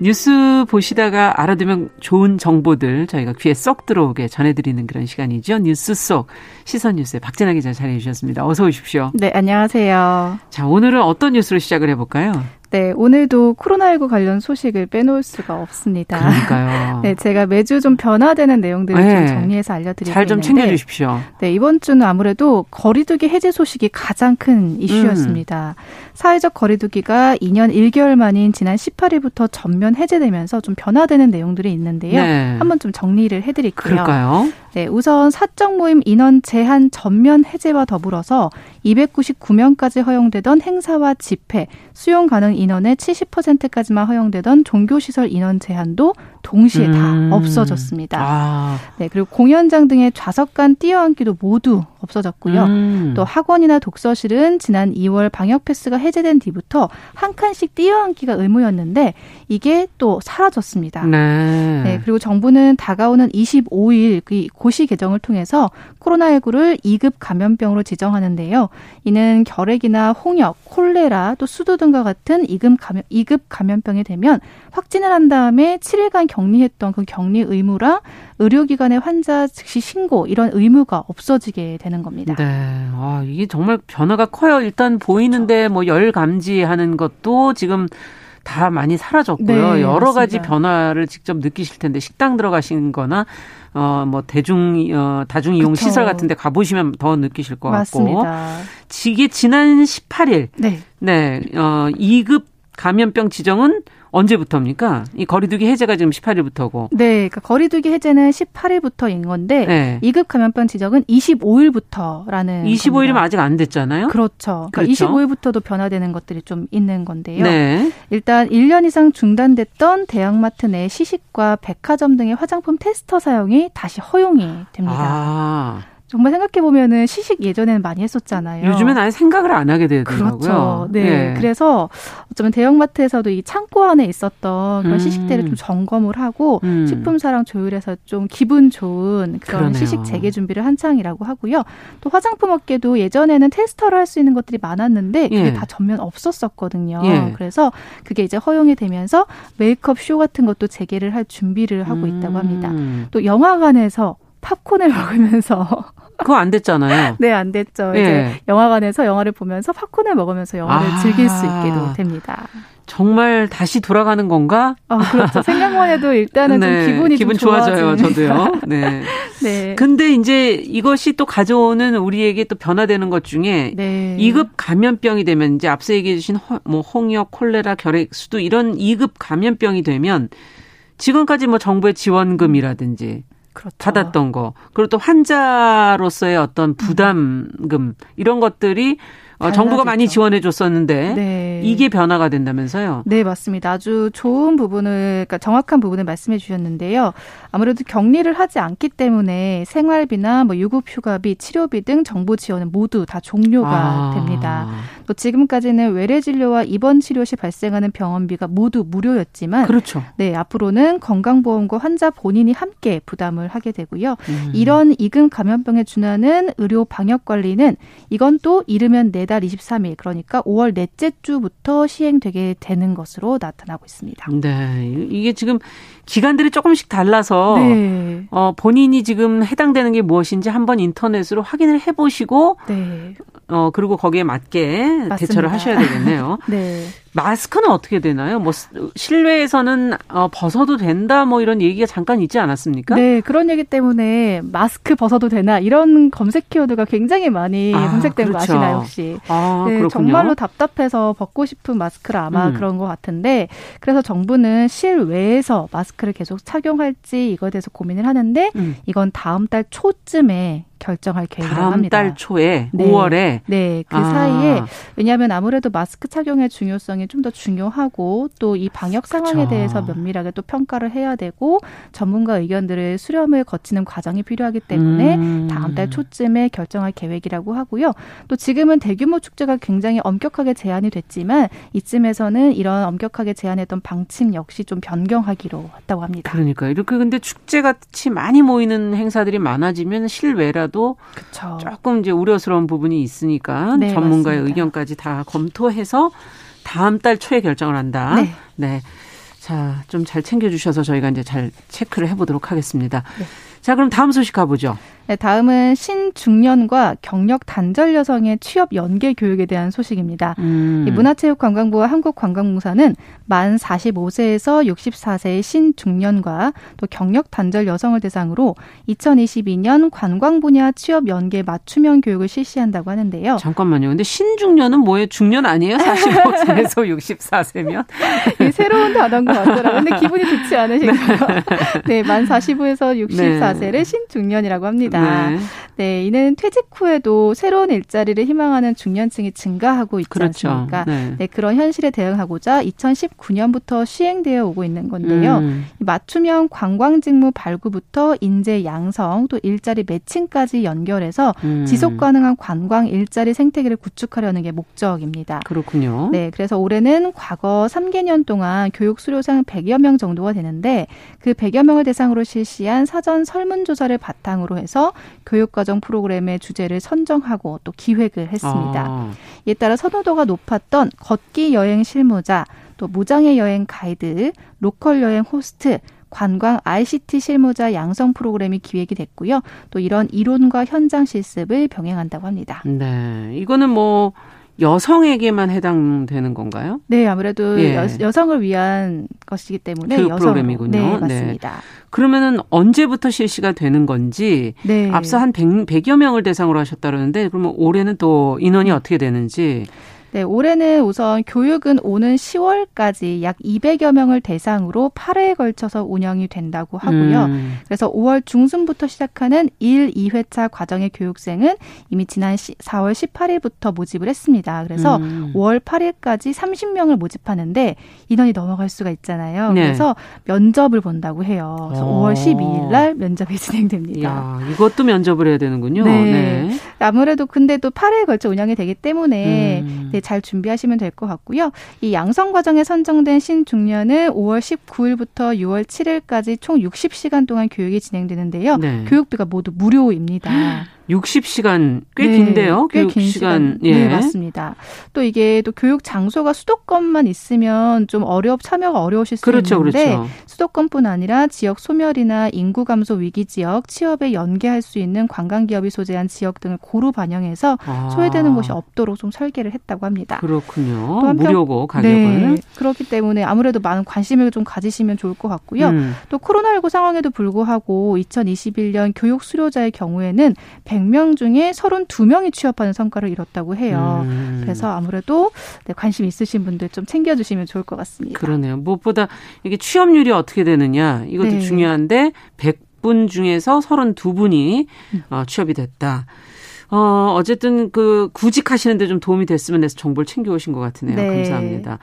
뉴스 보시다가 알아두면 좋은 정보들 저희가 귀에 쏙 들어오게 전해드리는 그런 시간이죠. 뉴스 속 시선 뉴스에 박진아 기자 자리해 주셨습니다. 어서 오십시오. 네, 안녕하세요. 자, 오늘은 어떤 뉴스로 시작을 해볼까요? 네, 오늘도 코로나19 관련 소식을 빼놓을 수가 없습니다. 그러니까요. [laughs] 네, 제가 매주 좀 변화되는 내용들을 네. 좀 정리해서 알려드리고 잘좀 챙겨주십시오. 네, 이번 주는 아무래도 거리두기 해제 소식이 가장 큰 이슈였습니다. 음. 사회적 거리두기가 2년 1개월 만인 지난 18일부터 전면 해제되면서 좀 변화되는 내용들이 있는데요. 네. 한번 좀 정리를 해드릴게요. 그럴까요? 네, 우선 사적 모임 인원 제한 전면 해제와 더불어서 299명까지 허용되던 행사와 집회, 수용 가능 인원의 70%까지만 허용되던 종교시설 인원 제한도 동시에 음. 다 없어졌습니다. 아. 네, 그리고 공연장 등의 좌석 간 뛰어앉기도 모두 없어졌고요. 음. 또 학원이나 독서실은 지난 2월 방역 패스가 해제된 뒤부터 한 칸씩 뛰어앉기가 의무였는데 이게 또 사라졌습니다. 네. 네 그리고 정부는 다가오는 25일 그 고시 개정을 통해서 코로나19를 2급 감염병으로 지정하는데요. 이는 결핵이나 홍역, 콜레라, 또 수도 등과 같은 2급 감염, 2급 감염병이 되면 확진을 한 다음에 7일간 격리했던 그 격리 의무랑 의료기관의 환자 즉시 신고 이런 의무가 없어지게 되는 겁니다. 네. 아, 이게 정말 변화가 커요. 일단 보이는데 뭐열 감지하는 것도 지금 다 많이 사라졌고요. 네, 여러 가지 변화를 직접 느끼실 텐데 식당 들어가신 거나 어, 뭐, 대중, 어, 다중 이용. 시설 같은 데 가보시면 더 느끼실 것 맞습니다. 같고. 이게 지난 18일. 네. 네, 어, 2급 감염병 지정은 언제부터입니까? 이 거리두기 해제가 지금 18일부터고. 네, 그러니까 거리두기 해제는 18일부터인 건데 네. 2급 감염병 지적은 25일부터라는 25일이면 아직 안 됐잖아요. 그렇죠. 그러니까 그렇죠. 25일부터도 변화되는 것들이 좀 있는 건데요. 네. 일단 1년 이상 중단됐던 대형마트 내 시식과 백화점 등의 화장품 테스터 사용이 다시 허용이 됩니다. 아. 정말 생각해 보면은 시식 예전에는 많이 했었잖아요. 요즘엔 아예 생각을 안 하게 되더라고요. 그렇죠. 네. 네. 그래서 어쩌면 대형마트에서도 이 창고 안에 있었던 그런 음. 시식대를 좀 점검을 하고 음. 식품사랑 조율해서 좀 기분 좋은 그런 그러네요. 시식 재개 준비를 한창이라고 하고요. 또 화장품 업계도 예전에는 테스터를 할 수 있는 것들이 많았는데 그게 예. 다 전면 없었었거든요. 예. 그래서 그게 이제 허용이 되면서 메이크업 쇼 같은 것도 재개를 할 준비를 하고 있다고 합니다. 음. 또 영화관에서 팝콘을 [laughs] 먹으면서 그거 안 됐잖아요. [laughs] 네, 안 됐죠. 예. 이제 영화관에서 영화를 보면서 팝콘을 먹으면서 영화를 아. 즐길 수 있게도 됩니다. 정말 다시 돌아가는 건가? 어, 그렇죠. [laughs] 생각만 해도 일단은 네, 좀 기분이 기분 좀 좋아져요, 저도요. 네. [laughs] 네. 근데 이제 이것이 또 가져오는 우리에게 또 변화되는 것 중에 네. 2급 감염병이 되면 이제 앞서 얘기해 주신 뭐 홍역, 콜레라, 결핵, 수도 이런 2급 감염병이 되면 지금까지 뭐 정부의 지원금이라든지 그렇죠. 받았던 거. 그리고 또 환자로서의 어떤 부담금 이런 것들이 어, 정부가 많이 지원해 줬었는데 네. 이게 변화가 된다면서요? 네, 맞습니다. 아주 좋은 부분을 그러니까 정확한 부분을 말씀해 주셨는데요. 아무래도 격리를 하지 않기 때문에 생활비나 뭐 유급 휴가비, 치료비 등 정부 지원은 모두 다 종료가 아. 됩니다. 또 지금까지는 외래 진료와 입원 치료 시 발생하는 병원비가 모두 무료였지만 그렇죠. 네, 앞으로는 건강보험과 환자 본인이 함께 부담을 하게 되고요. 음. 이런 이금 감염병에 준하는 의료 방역 관리는 이건 또 이르면 내달 23일 그러니까 5월 넷째 주부터 시행되게 되는 것으로 나타나고 있습니다. 네. 이게 지금 기간들이 조금씩 달라서 네. 어, 본인이 지금 해당되는 게 무엇인지 한번 인터넷으로 확인을 해보시고 네. 어, 그리고 거기에 맞게 맞습니다. 대처를 하셔야 되겠네요. [laughs] 네. 마스크는 어떻게 되나요? 뭐 실외에서는 어, 벗어도 된다 뭐 이런 얘기가 잠깐 있지 않았습니까? 네, 그런 얘기 때문에 마스크 벗어도 되나 이런 검색 키워드가 굉장히 많이 아, 검색된 그렇죠. 거 아시나요 혹시? 아, 네, 정말로 답답해서 벗고 싶은 마스크를 아마 음. 그런 것 같은데 그래서 정부는 실외에서 마스크를 계속 착용할지 이거에 대해서 고민을 하는데 음. 이건 다음 달 초쯤에 결정할 계획이라고 다음 합니다. 달 초에 네. 5월에 네, 그 아. 사이에 왜냐하면 아무래도 마스크 착용의 중요성이 좀 더 중요하고 또 이 방역 상황에 그쵸. 대해서 면밀하게 또 평가를 해야 되고 전문가 의견들을 수렴을 거치는 과정이 필요하기 때문에 음. 다음 달 초쯤에 결정할 계획이라고 하고요. 또 지금은 대규모 축제가 굉장히 엄격하게 제한이 됐지만 이쯤에서는 이런 엄격하게 제한했던 방침 역시 좀 변경하기로 했다고 합니다. 그러니까 이렇게 근데 축제 같이 많이 모이는 행사들이 많아지면 실외라 하더라도 그쵸. 조금 이제 우려스러운 부분이 있으니까 네, 전문가의 맞습니다. 의견까지 다 검토해서 다음 달 초에 결정을 한다. 네. 네. 자, 좀 잘 챙겨주셔서 저희가 이제 잘 체크를 해보도록 하겠습니다. 네. 자, 그럼 다음 소식 가보죠. 네, 다음은 신중년과 경력 단절 여성의 취업 연계 교육에 대한 소식입니다. 음. 문화체육관광부와 한국관광공사는 만 45세에서 64세의 신중년과 또 경력 단절 여성을 대상으로 2022년 관광 분야 취업 연계 맞춤형 교육을 실시한다고 하는데요. 잠깐만요. 근데 신중년은 뭐예요? 중년 아니에요? 45세에서 64세면? [laughs] 이 새로운 단어인 것 같더라고요. 근데 기분이 좋지 않으신가요? [laughs] 네, 만 45에서 64세를 네. 신중년이라고 합니다. 있습니다. 네. 네. 이는 퇴직 후에도 새로운 일자리를 희망하는 중년층이 증가하고 있지 그렇죠. 않습니까? 네. 네. 그런 현실에 대응하고자 2019년부터 시행되어 오고 있는 건데요. 음. 맞춤형 관광 직무 발구부터 인재 양성 또 일자리 매칭까지 연결해서 음. 지속 가능한 관광 일자리 생태계를 구축하려는 게 목적입니다. 그렇군요. 네, 그래서 올해는 과거 3개년 동안 교육 수료생 100여 명 정도가 되는데 그 100여 명을 대상으로 실시한 사전 설문조사를 바탕으로 해서 교육과정 프로그램의 주제를 선정하고 또 기획을 했습니다. 아. 이에 따라 선호도가 높았던 걷기 여행 실무자, 또 무장애 여행 가이드, local 여행 호스트, 관광 ICT 실무자 양성 프로그램이 기획이 됐고요. 또 이런 이론과 현장 실습을 병행한다고 합니다. 네. 이거는 뭐 여성에게만 해당되는 건가요? 네, 아무래도 예. 여, 성을 위한 것이기 때문에 그 여성 프로그램이군요. 네, 맞습니다. 네. 그러면은 언제부터 실시가 되는 건지 네. 앞서 한 100, 100여 명을 대상으로 하셨다 그러는데 그러면 올해는 또 인원이 어떻게 되는지 네, 올해는 우선 교육은 오는 10월까지 약 200여 명을 대상으로 8회에 걸쳐서 운영이 된다고 하고요. 음. 그래서 5월 중순부터 시작하는 1, 2회차 과정의 교육생은 이미 지난 4월 18일부터 모집을 했습니다. 그래서 음. 5월 8일까지 30명을 모집하는데 인원이 넘어갈 수가 있잖아요. 네. 그래서 면접을 본다고 해요. 그래서 오. 5월 12일 날 면접이 [laughs] 진행됩니다. 야, 이것도 면접을 해야 되는군요. 네. 네. 아무래도 근데 또 8회에 걸쳐 운영이 되기 때문에 음. 네, 잘 준비하시면 될 것 같고요. 이 양성 과정에 선정된 신중년은 5월 19일부터 6월 7일까지 총 60시간 동안 교육이 진행되는데요. 네. 교육비가 모두 무료입니다. [laughs] 60시간 꽤 네, 긴데요. 꽤 교육 시간. 예. 네, 맞습니다. 또 이게 또 교육 장소가 수도권만 있으면 좀 어려 참여가 어려우실 수 그렇죠, 있는데 그렇죠. 수도권뿐 아니라 지역 소멸이나 인구 감소 위기 지역, 취업에 연계할 수 있는 관광 기업이 소재한 지역 등을 고루 반영해서 아. 소외되는 곳이 없도록 좀 설계를 했다고 합니다. 그렇군요. 한편, 무료고 가격은 네, 그렇기 때문에 아무래도 많은 관심을 좀 가지시면 좋을 것 같고요. 음. 또 코로나19 상황에도 불구하고 2021년 교육 수료자의 경우에는 100명 중에 32명이 취업하는 성과를 이뤘다고 해요. 음. 그래서 아무래도 네, 관심 있으신 분들 좀 챙겨주시면 좋을 것 같습니다. 그러네요. 무엇보다 이게 취업률이 어떻게 되느냐 이것도 네. 중요한데 100분 중에서 32분이 음. 어, 취업이 됐다. 어, 어쨌든 그 구직하시는데 좀 도움이 됐으면 해서 정보를 챙겨오신 것 같으네요. 네. 감사합니다.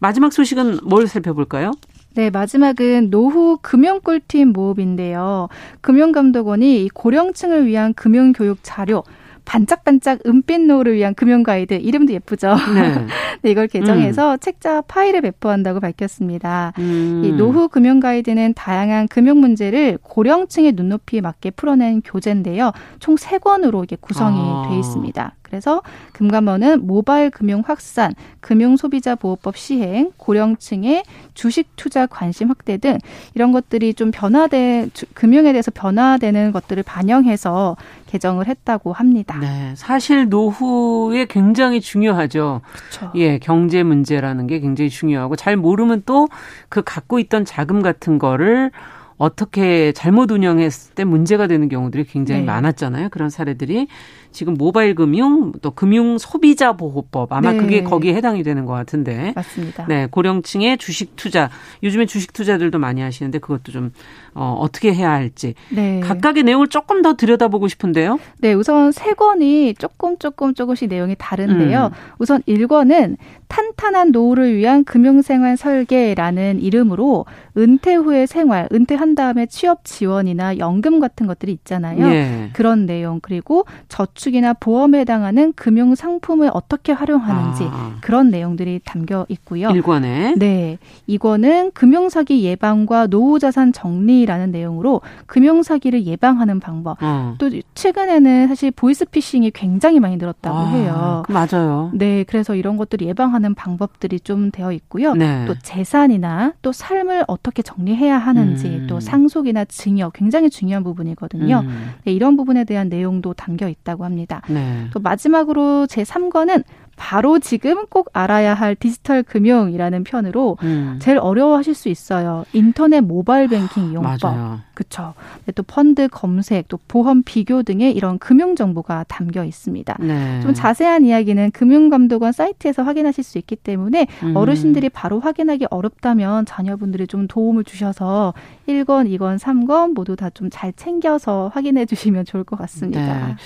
마지막 소식은 뭘 살펴볼까요? 네, 마지막은 노후 금융꿀팀 모읍인데요. 금융감독원이 고령층을 위한 금융 교육 자료 반짝반짝 은빛 노후를 위한 금융 가이드 이름도 예쁘죠. 네. [laughs] 네 이걸 개정해서 음. 책자 파일을 배포한다고 밝혔습니다. 음. 이 노후 금융 가이드는 다양한 금융 문제를 고령층의 눈높이에 맞게 풀어낸 교재인데요. 총 세권으로 이게 구성이 아. 돼 있습니다. 그래서 금감원은 모바일 금융 확산, 금융 소비자 보호법 시행, 고령층의 주식 투자 관심 확대 등 이런 것들이 좀 변화돼 금융에 대해서 변화되는 것들을 반영해서 개정을 했다고 합니다. 네, 사실 노후에 굉장히 중요하죠. 그렇죠. 예, 경제 문제라는 게 굉장히 중요하고 잘 모르면 또 그 갖고 있던 자금 같은 거를 어떻게 잘못 운영했을 때 문제가 되는 경우들이 굉장히 네. 많았잖아요. 그런 사례들이 지금 모바일 금융 또 금융 소비자 보호법 아마 네. 그게 거기에 해당이 되는 것 같은데. 맞습니다. 네, 고령층의 주식 투자 요즘에 주식 투자들도 많이 하시는데 그것도 좀 어, 어떻게 해야 할지 네. 각각의 내용을 조금 더 들여다보고 싶은데요. 네, 우선 세 권이 조금 조금 조금씩 내용이 다른데요. 음. 우선 1권은 탄탄한 노후를 위한 금융생활 설계라는 이름으로 은퇴 후의 생활, 은퇴한 다음에 취업 지원이나 연금 같은 것들이 있잖아요. 예. 그런 내용 그리고 저축이나 보험에 해당하는 금융 상품을 어떻게 활용하는지 아. 그런 내용들이 담겨 있고요. 1권에 네. 2권은 금융 사기 예방과 노후 자산 정리라는 내용으로 금융 사기를 예방하는 방법. 어. 또 최근에는 사실 보이스피싱이 굉장히 많이 늘었다고 아, 해요. 맞아요. 네, 그래서 이런 것들을 예방하는 방법들이 좀 되어 있고요. 네. 또 재산이나 또 삶을 어떻게 정리해야 하는지 음. 또 상속이나 증여 굉장히 중요한 부분이거든요. 음. 네, 이런 부분에 대한 내용도 담겨 있다고 합니다. 네. 또 마지막으로 제 3권은 바로 지금 꼭 알아야 할 디지털 금융이라는 편으로 음. 제일 어려워하실 수 있어요. 인터넷 모바일 뱅킹 이용법. 그렇죠. 또 펀드 검색, 또 보험 비교 등의 이런 금융 정보가 담겨 있습니다. 네. 좀 자세한 이야기는 금융감독원 사이트에서 확인하실 수 있기 때문에 음. 어르신들이 바로 확인하기 어렵다면 자녀분들이 좀 도움을 주셔서 1권, 2권, 3권 모두 다 좀 잘 챙겨서 확인해 주시면 좋을 것 같습니다. 네.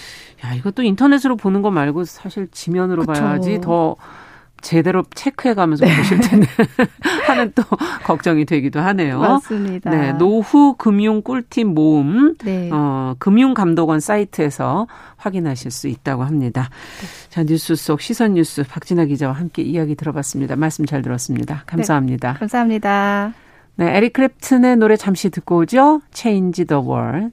야, 이것도 인터넷으로 보는 거 말고 사실 지면으로 그쵸. 봐야 지 더 제대로 체크해 가면서 네. 보실 텐데 [laughs] 하는 또 걱정이 되기도 하네요. 맞습니다. 네, 노후 금융 꿀팁 모음 네. 어, 금융감독원 사이트에서 확인하실 수 있다고 합니다. 네. 자, 뉴스 속 시선 뉴스 박진아 기자와 함께 이야기 들어봤습니다. 말씀 잘 들었습니다. 감사합니다. 네, 감사합니다. 네, 에릭 크랩튼의 노래 잠시 듣고 오죠. Change the World.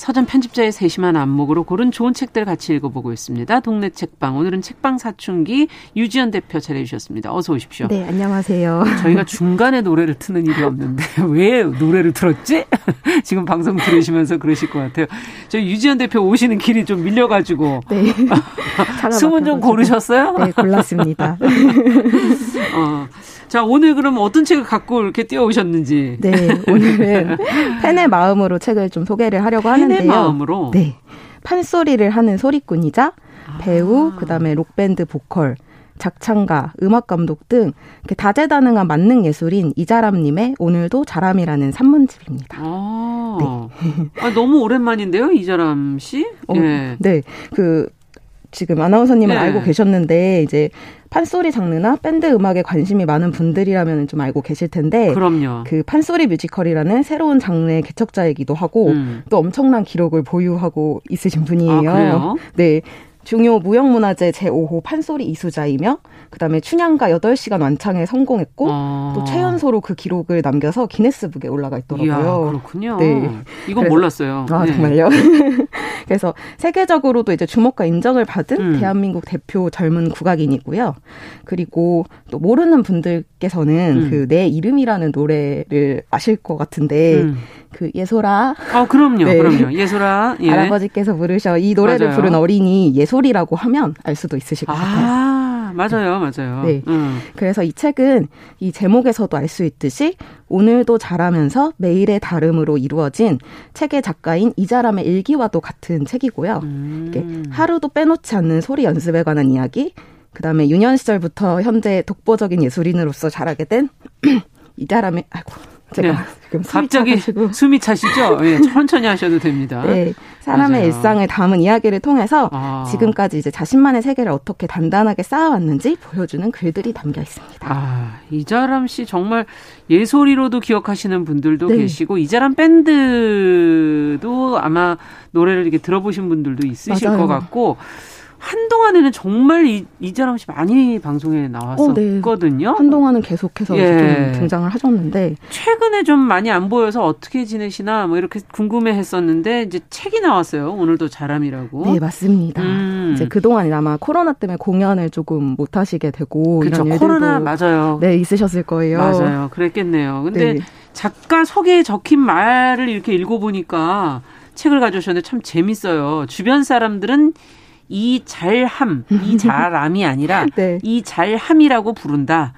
서점 편집자의 세심한 안목으로 고른 좋은 책들 같이 읽어보고 있습니다. 동네 책방 오늘은 책방 사춘기 유지연 대표 차례해 주셨습니다. 어서 오십시오. 네, 안녕하세요. 저희가 중간에 노래를 트는 일이 없는데 [laughs] 왜 노래를 틀었지? [laughs] 지금 방송 들으시면서 그러실 것 같아요. 저희 유지연 대표 오시는 길이 좀 밀려가지고 네. [laughs] 숨은 좀 고르셨어요? 네, 골랐습니다. 어. 자, 오늘 그럼 어떤 책을 갖고 이렇게 뛰어오셨는지. 네, 오늘은 팬의 마음으로 책을 좀 소개를 하려고 하는데 요. 팬의 마음으로? 네. 판소리를 하는 소리꾼이자 아. 배우, 그다음에 록밴드 보컬, 작창가, 음악 감독 등 다재다능한 만능 예술인 이자람님의 오늘도 자람이라는 산문집입니다. 아, 네. 아, 너무 오랜만인데요, 이자람 씨? 어, 네. 네. 그 지금 아나운서님은 네. 알고 계셨는데 이제 판소리 장르나 밴드 음악에 관심이 많은 분들이라면 좀 알고 계실 텐데 그럼요. 그 판소리 뮤지컬이라는 새로운 장르의 개척자이기도 하고 음. 또 엄청난 기록을 보유하고 있으신 분이에요. 아, 네. 중요 무형문화재 제5호 판소리 이수자이며 그다음에 춘향가 8시간 완창에 성공했고 아. 또 최연소로 그 기록을 남겨서 기네스북에 올라가 있더라고요. 이야, 그렇군요. 네. 이건 그래서, 몰랐어요. 아, 네. 정말요? [laughs] 그래서 세계적으로도 이제 주목과 인정을 받은 음. 대한민국 대표 젊은 국악인이고요. 그리고 또 모르는 분들께서는 음. 그내 이름이라는 노래를 아실 것 같은데 음. 그 예소라. 아, 그럼요. 네. 그럼요. 예소라. 예. 할아버지께서 부르셔 이 노래를 맞아요. 부른 어린이 예솔이라고 하면 알 수도 있으실 것 아. 같아요. 아, 맞아요, 맞아요. 네. 음. 그래서 이 책은 이 제목에서도 알 수 있듯이 오늘도 자라면서 매일의 다름으로 이루어진 책의 작가인 이자람의 일기와도 같은 책이고요. 음. 하루도 빼놓지 않는 소리 연습에 관한 이야기, 그 다음에 유년 시절부터 현재 독보적인 예술인으로서 자라게 된 [clears throat] 이자람의 아이고 제가 네. 지금 갑자기 숨이 차시죠? [laughs] 네, 천천히 하셔도 됩니다. 네, 사람의 맞아요. 일상을 담은 이야기를 통해서 아. 지금까지 이제 자신만의 세계를 어떻게 단단하게 쌓아왔는지 보여주는 글들이 담겨 있습니다. 아, 이자람 씨 정말 예소리로도 기억하시는 분들도 네. 계시고 이자람 밴드도 아마 노래를 이렇게 들어보신 분들도 있으실 맞아요. 것 같고 한동안에는 정말 이, 이자람 씨 많이 방송에 나왔었거든요. 어, 네. 한동안은 계속해서 예. 등장을 하셨는데 최근에 좀 많이 안 보여서 어떻게 지내시나 뭐 이렇게 궁금해했었는데 이제 책이 나왔어요. 오늘도 자람이라고. 네 맞습니다. 음. 이제 그동안 아마 코로나 때문에 공연을 조금 못 하시게 되고 그렇죠. 이런 코로나 맞아요. 네 있으셨을 거예요. 맞아요. 그랬겠네요. 근데 네. 작가 속에 적힌 말을 이렇게 읽어보니까 책을 가져오셨는데 참 재밌어요. 주변 사람들은 이 잘함, 이 [laughs] 잘함이 아니라 네. 이 잘함이라고 부른다.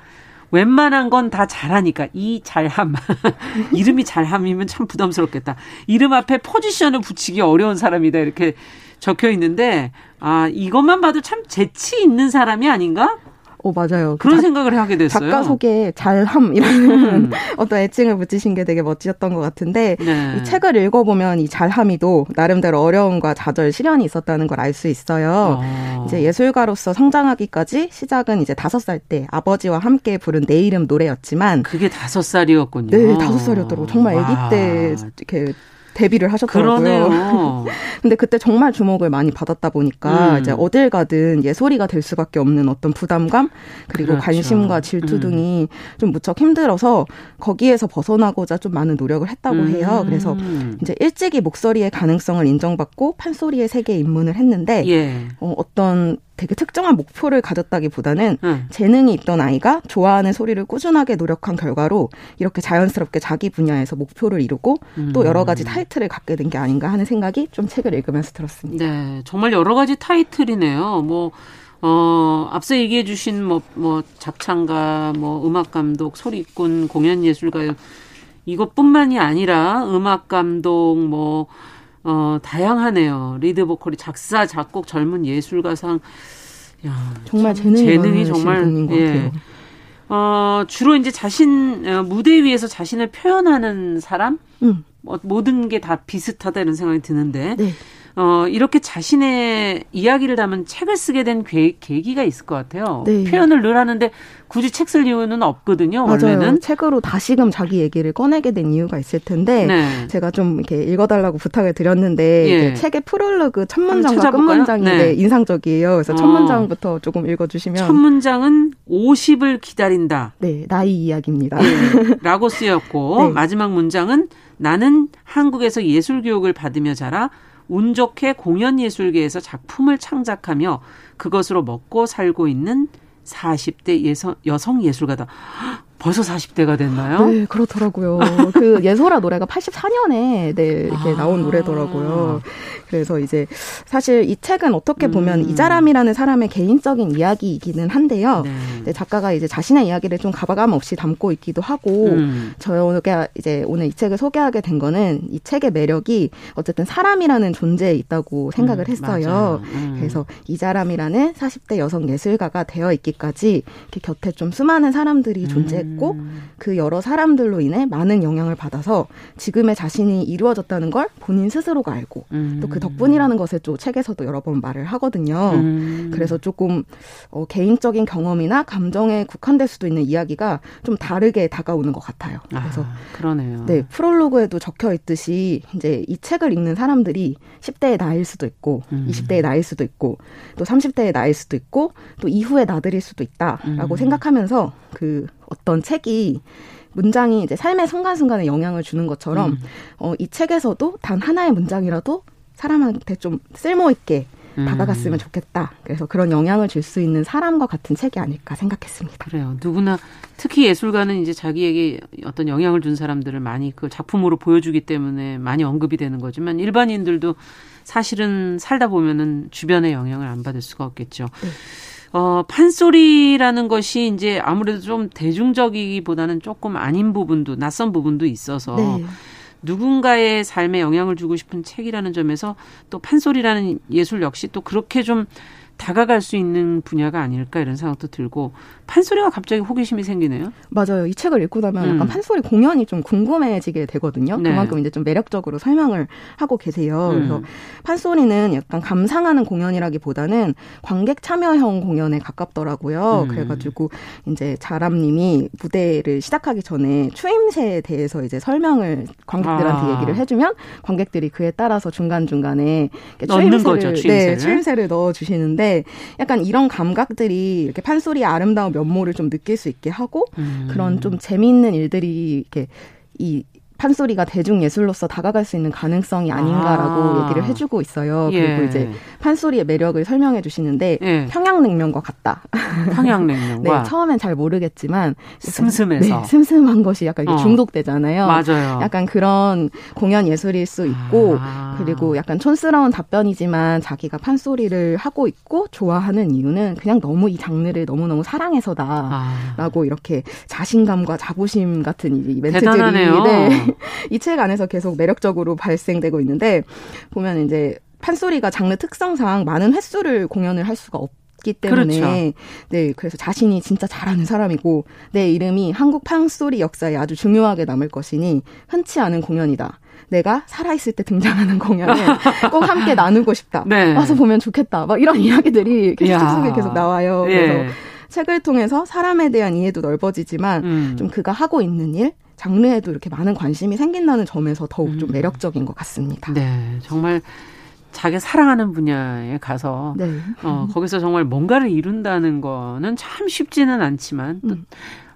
웬만한 건 다 잘하니까 이 잘함 [laughs] 이름이 잘함이면 참 부담스럽겠다. 이름 앞에 포지션을 붙이기 어려운 사람이다 이렇게 적혀 있는데 아 이것만 봐도 참 재치 있는 사람이 아닌가? 어 맞아요. 그런 자, 생각을 하게 됐어요. 작가 속에 잘함이라는 음. [laughs] 어떤 애칭을 붙이신 게 되게 멋지셨던 것 같은데 네. 이 책을 읽어보면 이 잘함이도 나름대로 어려움과 좌절, 시련이 있었다는 걸 알 수 있어요. 어. 이제 예술가로서 성장하기까지 시작은 이제 다섯 살 때 아버지와 함께 부른 내 이름 노래였지만 그게 다섯 살이었군요. 네, 다섯 살이었더라고. 정말 아기 때 이렇게 데뷔를 하셨더라고요. [laughs] 근데 그때 정말 주목을 많이 받았다 보니까 음. 이제 어딜 가든 예소리가 될 수밖에 없는 어떤 부담감 그리고 그렇죠. 관심과 질투 음. 등이 좀 무척 힘들어서 거기에서 벗어나고자 좀 많은 노력을 했다고 음. 해요. 그래서 이제 일찍이 목소리의 가능성을 인정받고 판소리의 세계에 입문을 했는데 예. 어, 어떤 되게 특정한 목표를 가졌다기보다는 음. 재능이 있던 아이가 좋아하는 소리를 꾸준하게 노력한 결과로 이렇게 자연스럽게 자기 분야에서 목표를 이루고 음. 또 여러 가지 타이틀을 갖게 된 게 아닌가 하는 생각이 좀 책을 읽으면서 들었습니다. 네, 정말 여러 가지 타이틀이네요. 뭐 어, 앞서 얘기해 주신 뭐, 뭐, 작창가, 뭐, 음악감독, 소리꾼, 공연예술가, 이것뿐만이 아니라 음악감독, 뭐, 어, 다양하네요. 리드 보컬이 작사, 작곡, 젊은 예술가상. 야, 정말 재능이, 재능이 정말 예. 어, 주로 이제 자신 어, 무대 위에서 자신을 표현하는 사람, 음. 뭐, 모든 게 다 비슷하다 이런 생각이 드는데 네. 어, 이렇게 자신의 이야기를 담은 책을 쓰게 된 계, 계기가 있을 것 같아요. 네. 표현을 늘 하는데 굳이 책 쓸 이유는 없거든요. 맞아요. 원래는 책으로 다시금 자기 얘기를 꺼내게 된 이유가 있을 텐데 네. 제가 좀 이렇게 읽어달라고 부탁을 드렸는데 예. 책의 프롤로그 첫 문장과 끝 문장이 네. 인상적이에요. 그래서 첫 어. 문장부터 조금 읽어주시면 첫 문장은 50을 기다린다. 네, 나이 이야기입니다. 네. 라고 쓰였고 [laughs] 네. 마지막 문장은 나는 한국에서 예술 교육을 받으며 자라 운 좋게 공연 예술계에서 작품을 창작하며 그것으로 먹고 살고 있는 40대 예성, 여성 예술가다. 벌써 40대가 됐나요? 네, 그렇더라고요. 그 예소라 노래가 84년에 네, 이렇게 아. 나온 노래더라고요. 그래서 이제 사실 이 책은 어떻게 보면 음. 이자람이라는 사람의 개인적인 이야기이기는 한데요. 네. 작가가 이제 자신의 이야기를 좀 가감 없이 담고 있기도 하고 음. 저희가 이제 오늘 이 책을 소개하게 된 거는 이 책의 매력이 어쨌든 사람이라는 존재에 있다고 생각을 음, 했어요. 음. 그래서 이자람이라는 40대 여성 예술가가 되어 있기까지 이렇게 곁에 좀 수많은 사람들이 존재 했고 음. 그 여러 사람들로 인해 많은 영향을 받아서 지금의 자신이 이루어졌다는 걸 본인 스스로가 알고 음. 또그 덕분이라는 것을 또 책에서도 여러 번 말을 하거든요. 음. 그래서 조금 어, 개인적인 경험이나 감정에 국한될 수도 있는 이야기가 좀 다르게 다가오는 것 같아요. 그래서 아, 그러네요. 네 프롤로그에도 적혀 있듯이 이제 이 책을 읽는 사람들이 10대의 나일 수도 있고 음. 20대의 나일 수도 있고 또 30대의 나일 수도 있고 또 이후의 나들일 수도 있다라고 음. 생각하면서 그 어떤 책이 문장이 이제 삶의 순간순간에 영향을 주는 것처럼 음. 어, 이 책에서도 단 하나의 문장이라도 사람한테 좀 쓸모 있게 음. 다가갔으면 좋겠다. 그래서 그런 영향을 줄 수 있는 사람과 같은 책이 아닐까 생각했습니다. 그래요. 누구나 특히 예술가는 이제 자기에게 어떤 영향을 준 사람들을 많이 그 작품으로 보여주기 때문에 많이 언급이 되는 거지만 일반인들도 사실은 살다 보면은 주변의 영향을 안 받을 수가 없겠죠. 네. 어, 판소리라는 것이 이제 아무래도 좀 대중적이기보다는 조금 아닌 부분도 낯선 부분도 있어서 네. 누군가의 삶에 영향을 주고 싶은 책이라는 점에서 또 판소리라는 예술 역시 또 그렇게 좀 다가갈 수 있는 분야가 아닐까 이런 생각도 들고 판소리가 갑자기 호기심이 생기네요. 맞아요. 이 책을 읽고 나면 음. 약간 판소리 공연이 좀 궁금해지게 되거든요. 네. 그만큼 이제 좀 매력적으로 설명을 하고 계세요. 음. 그래서 판소리는 약간 감상하는 공연이라기보다는 관객 참여형 공연에 가깝더라고요. 음. 그래가지고 이제 자람님이 무대를 시작하기 전에 추임새에 대해서 이제 설명을 관객들한테 아. 얘기를 해주면 관객들이 그에 따라서 중간 중간에 추임새를 거죠, 추임새를. 네, 추임새를 넣어 주시는데 약간 이런 감각들이 이렇게 판소리의 아름다운 면모를 좀 느낄 수 있게 하고 음. 그런 좀 재미있는 일들이 이렇게 이 판소리가 대중 예술로서 다가갈 수 있는 가능성이 아닌가라고 아. 얘기를 해주고 있어요. 예. 그리고 이제 판소리의 매력을 설명해 주시는데 예. 평양냉면과 같다. [laughs] 평양냉면과 네, 처음엔 잘 모르겠지만 슴슴해서 네, 슴슴한 것이 약간 어. 중독되잖아요. 맞아요. 약간 그런 공연 예술일 수 있고 아. 그리고 약간 촌스러운 답변이지만 자기가 판소리를 하고 있고 좋아하는 이유는 그냥 너무 이 장르를 너무 너무 사랑해서다라고 아. 이렇게 자신감과 자부심 같은 이 멘트들이 대단하네요. 네. 이 책 안에서 계속 매력적으로 발생되고 있는데 보면 이제 판소리가 장르 특성상 많은 횟수를 공연을 할 수가 없. 기 때문에 그렇죠. 네 그래서 자신이 진짜 잘하는 사람이고 내 이름이 한국 판소리 역사에 아주 중요하게 남을 것이니 흔치 않은 공연이다. 내가 살아있을 때 등장하는 공연을 [laughs] 꼭 함께 나누고 싶다. 네. 와서 보면 좋겠다. 막 이런 이야기들이 계속 속에 계속 나와요. 예. 그래서 책을 통해서 사람에 대한 이해도 넓어지지만 음. 좀 그가 하고 있는 일 장르에도 이렇게 많은 관심이 생긴다는 점에서 더욱 좀 음. 매력적인 것 같습니다. 네, 정말 자기 사랑하는 분야에 가서 네. 어, 거기서 정말 뭔가를 이룬다는 거는 참 쉽지는 않지만 또 음.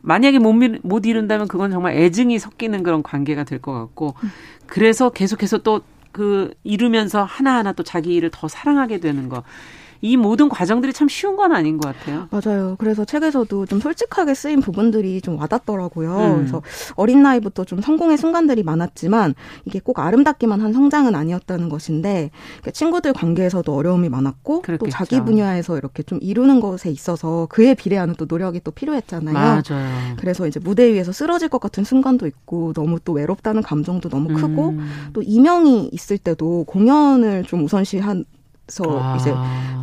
만약에 못, 못 이룬다면 그건 정말 애증이 섞이는 그런 관계가 될 것 같고 음. 그래서 계속해서 또 그 이루면서 하나하나 또 자기 일을 더 사랑하게 되는 거. 이 모든 과정들이 참 쉬운 건 아닌 것 같아요. 맞아요. 그래서 책에서도 좀 솔직하게 쓰인 부분들이 좀 와닿더라고요. 음. 그래서 어린 나이부터 좀 성공의 순간들이 많았지만 이게 꼭 아름답기만 한 성장은 아니었다는 것인데 그러니까 친구들 관계에서도 어려움이 많았고 그랬겠죠. 또 자기 분야에서 이렇게 좀 이루는 것에 있어서 그에 비례하는 또 노력이 또 필요했잖아요. 맞아요. 그래서 이제 무대 위에서 쓰러질 것 같은 순간도 있고 너무 또 외롭다는 감정도 너무 크고 음. 또 이명이 있을 때도 공연을 좀 우선시한 서 아. 이제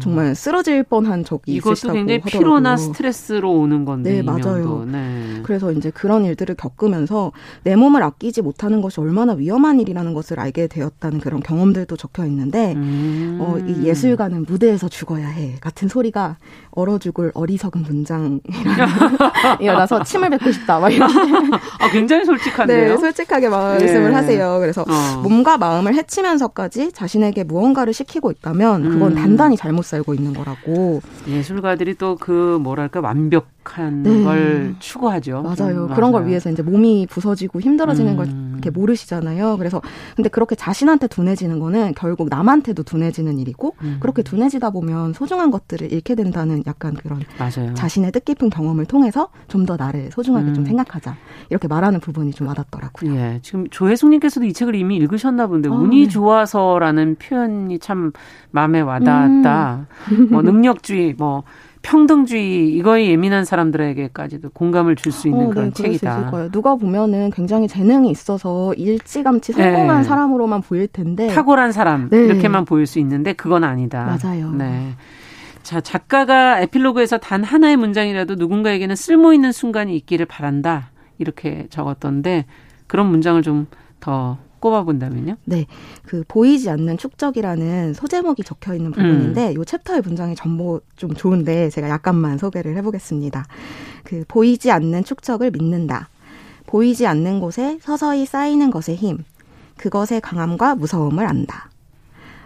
정말 쓰러질 뻔한 적이 이것도 있으시다고 굉장히 하더라고요. 피로나 스트레스로 오는 건데 네 맞아요. 네. 그래서 이제 그런 일들을 겪으면서 내 몸을 아끼지 못하는 것이 얼마나 위험한 일이라는 것을 알게 되었다는 그런 경험들도 적혀 있는데 음. 어, 이 예술가는 무대에서 죽어야 해 같은 소리가 얼어 죽을 어리석은 문장이라는 [laughs] 일어나서 침을 뱉고 싶다 막 이런. [laughs] 아 굉장히 솔직한데요. 네, 솔직하게 말씀을 네. 하세요. 그래서 어. 몸과 마음을 해치면서까지 자신에게 무언가를 시키고 있다면. 하면 그건 음. 단단히 잘못 살고 있는 거라고. 예술가들이 또 그 뭐랄까 완벽한 네. 걸 추구하죠. 맞아요. 음, 그런 걸 위해서 이제 몸이 부서지고 힘들어지는 음. 걸 이렇게 모르시잖아요. 그래서 근데 그렇게 자신한테 둔해지는 거는 결국 남한테도 둔해지는 일이고 음. 그렇게 둔해지다 보면 소중한 것들을 잃게 된다는 약간 그런 맞아요. 자신의 뜻깊은 경험을 통해서 좀 더 나를 소중하게 좀 음. 생각하자 이렇게 말하는 부분이 좀 와닿더라고요. 예, 지금 조혜숙님께서도 이 책을 이미 읽으셨나 본데 아, 운이 네. 좋아서라는 표현이 참 마음에 와닿았다. 음. 뭐 능력주의, 뭐 평등주의 이거에 예민한 사람들에게까지도 공감을 줄 수 있는 어, 그런 네, 책이다. 누가 보면은 굉장히 재능이 있어서 일찌감치 성공한 네. 사람으로만 보일 텐데 탁월한 사람 네. 이렇게만 보일 수 있는데 그건 아니다. 맞아요. 네. 자, 작가가 에필로그에서 단 하나의 문장이라도 누군가에게는 쓸모 있는 순간이 있기를 바란다. 이렇게 적었던데 그런 문장을 좀 더 꼽아본다면요? 네. 그 보이지 않는 축적이라는 소제목이 적혀 있는 부분인데 음. 요 챕터의 문장이 전부 좀 좋은데 제가 약간만 소개를 해보겠습니다. 그 보이지 않는 축적을 믿는다. 보이지 않는 곳에 서서히 쌓이는 것의 힘. 그것의 강함과 무서움을 안다.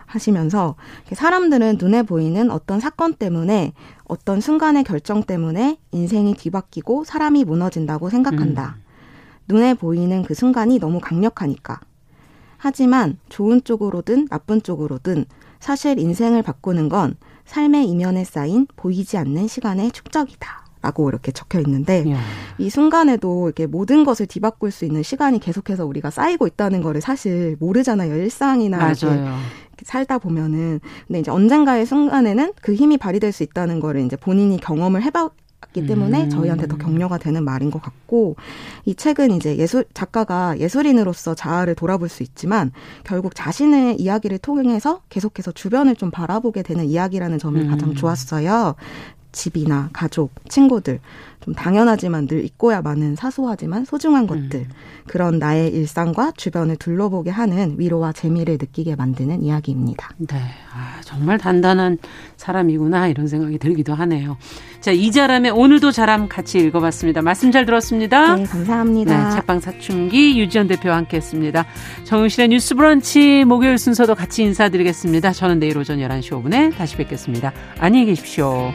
하시면서 사람들은 눈에 보이는 어떤 사건 때문에 어떤 순간의 결정 때문에 인생이 뒤바뀌고 사람이 무너진다고 생각한다. 음. 눈에 보이는 그 순간이 너무 강력하니까. 하지만 좋은 쪽으로든 나쁜 쪽으로든 사실 인생을 바꾸는 건 삶의 이면에 쌓인 보이지 않는 시간의 축적이다. 라고 이렇게 적혀 있는데 야. 이 순간에도 이렇게 모든 것을 뒤바꿀 수 있는 시간이 계속해서 우리가 쌓이고 있다는 거를 사실 모르잖아요. 일상이나 맞아요. 살다 보면은 근데 이제 언젠가의 순간에는 그 힘이 발휘될 수 있다는 거를 이제 본인이 경험을 해 봤기 때문에 음. 저희한테 더 격려가 되는 말인 것 같고 이 책은 이제 예술 작가가 예술인으로서 자아를 돌아볼 수 있지만 결국 자신의 이야기를 통해서 계속해서 주변을 좀 바라보게 되는 이야기라는 점이 음. 가장 좋았어요. 집이나 가족, 친구들 좀 당연하지만 늘 잊고야 마는 사소하지만 소중한 음. 것들 그런 나의 일상과 주변을 둘러보게 하는 위로와 재미를 느끼게 만드는 이야기입니다. 네, 아, 정말 단단한 사람이구나 이런 생각이 들기도 하네요. 자 이자람의 오늘도 자람 같이 읽어봤습니다. 말씀 잘 들었습니다. 네, 감사합니다. 네, 책방 사춘기 유지연 대표와 함께했습니다. 정용실의 뉴스브런치 목요일 순서도 같이 인사드리겠습니다. 저는 내일 오전 11시 5분에 다시 뵙겠습니다. 안녕히 계십시오.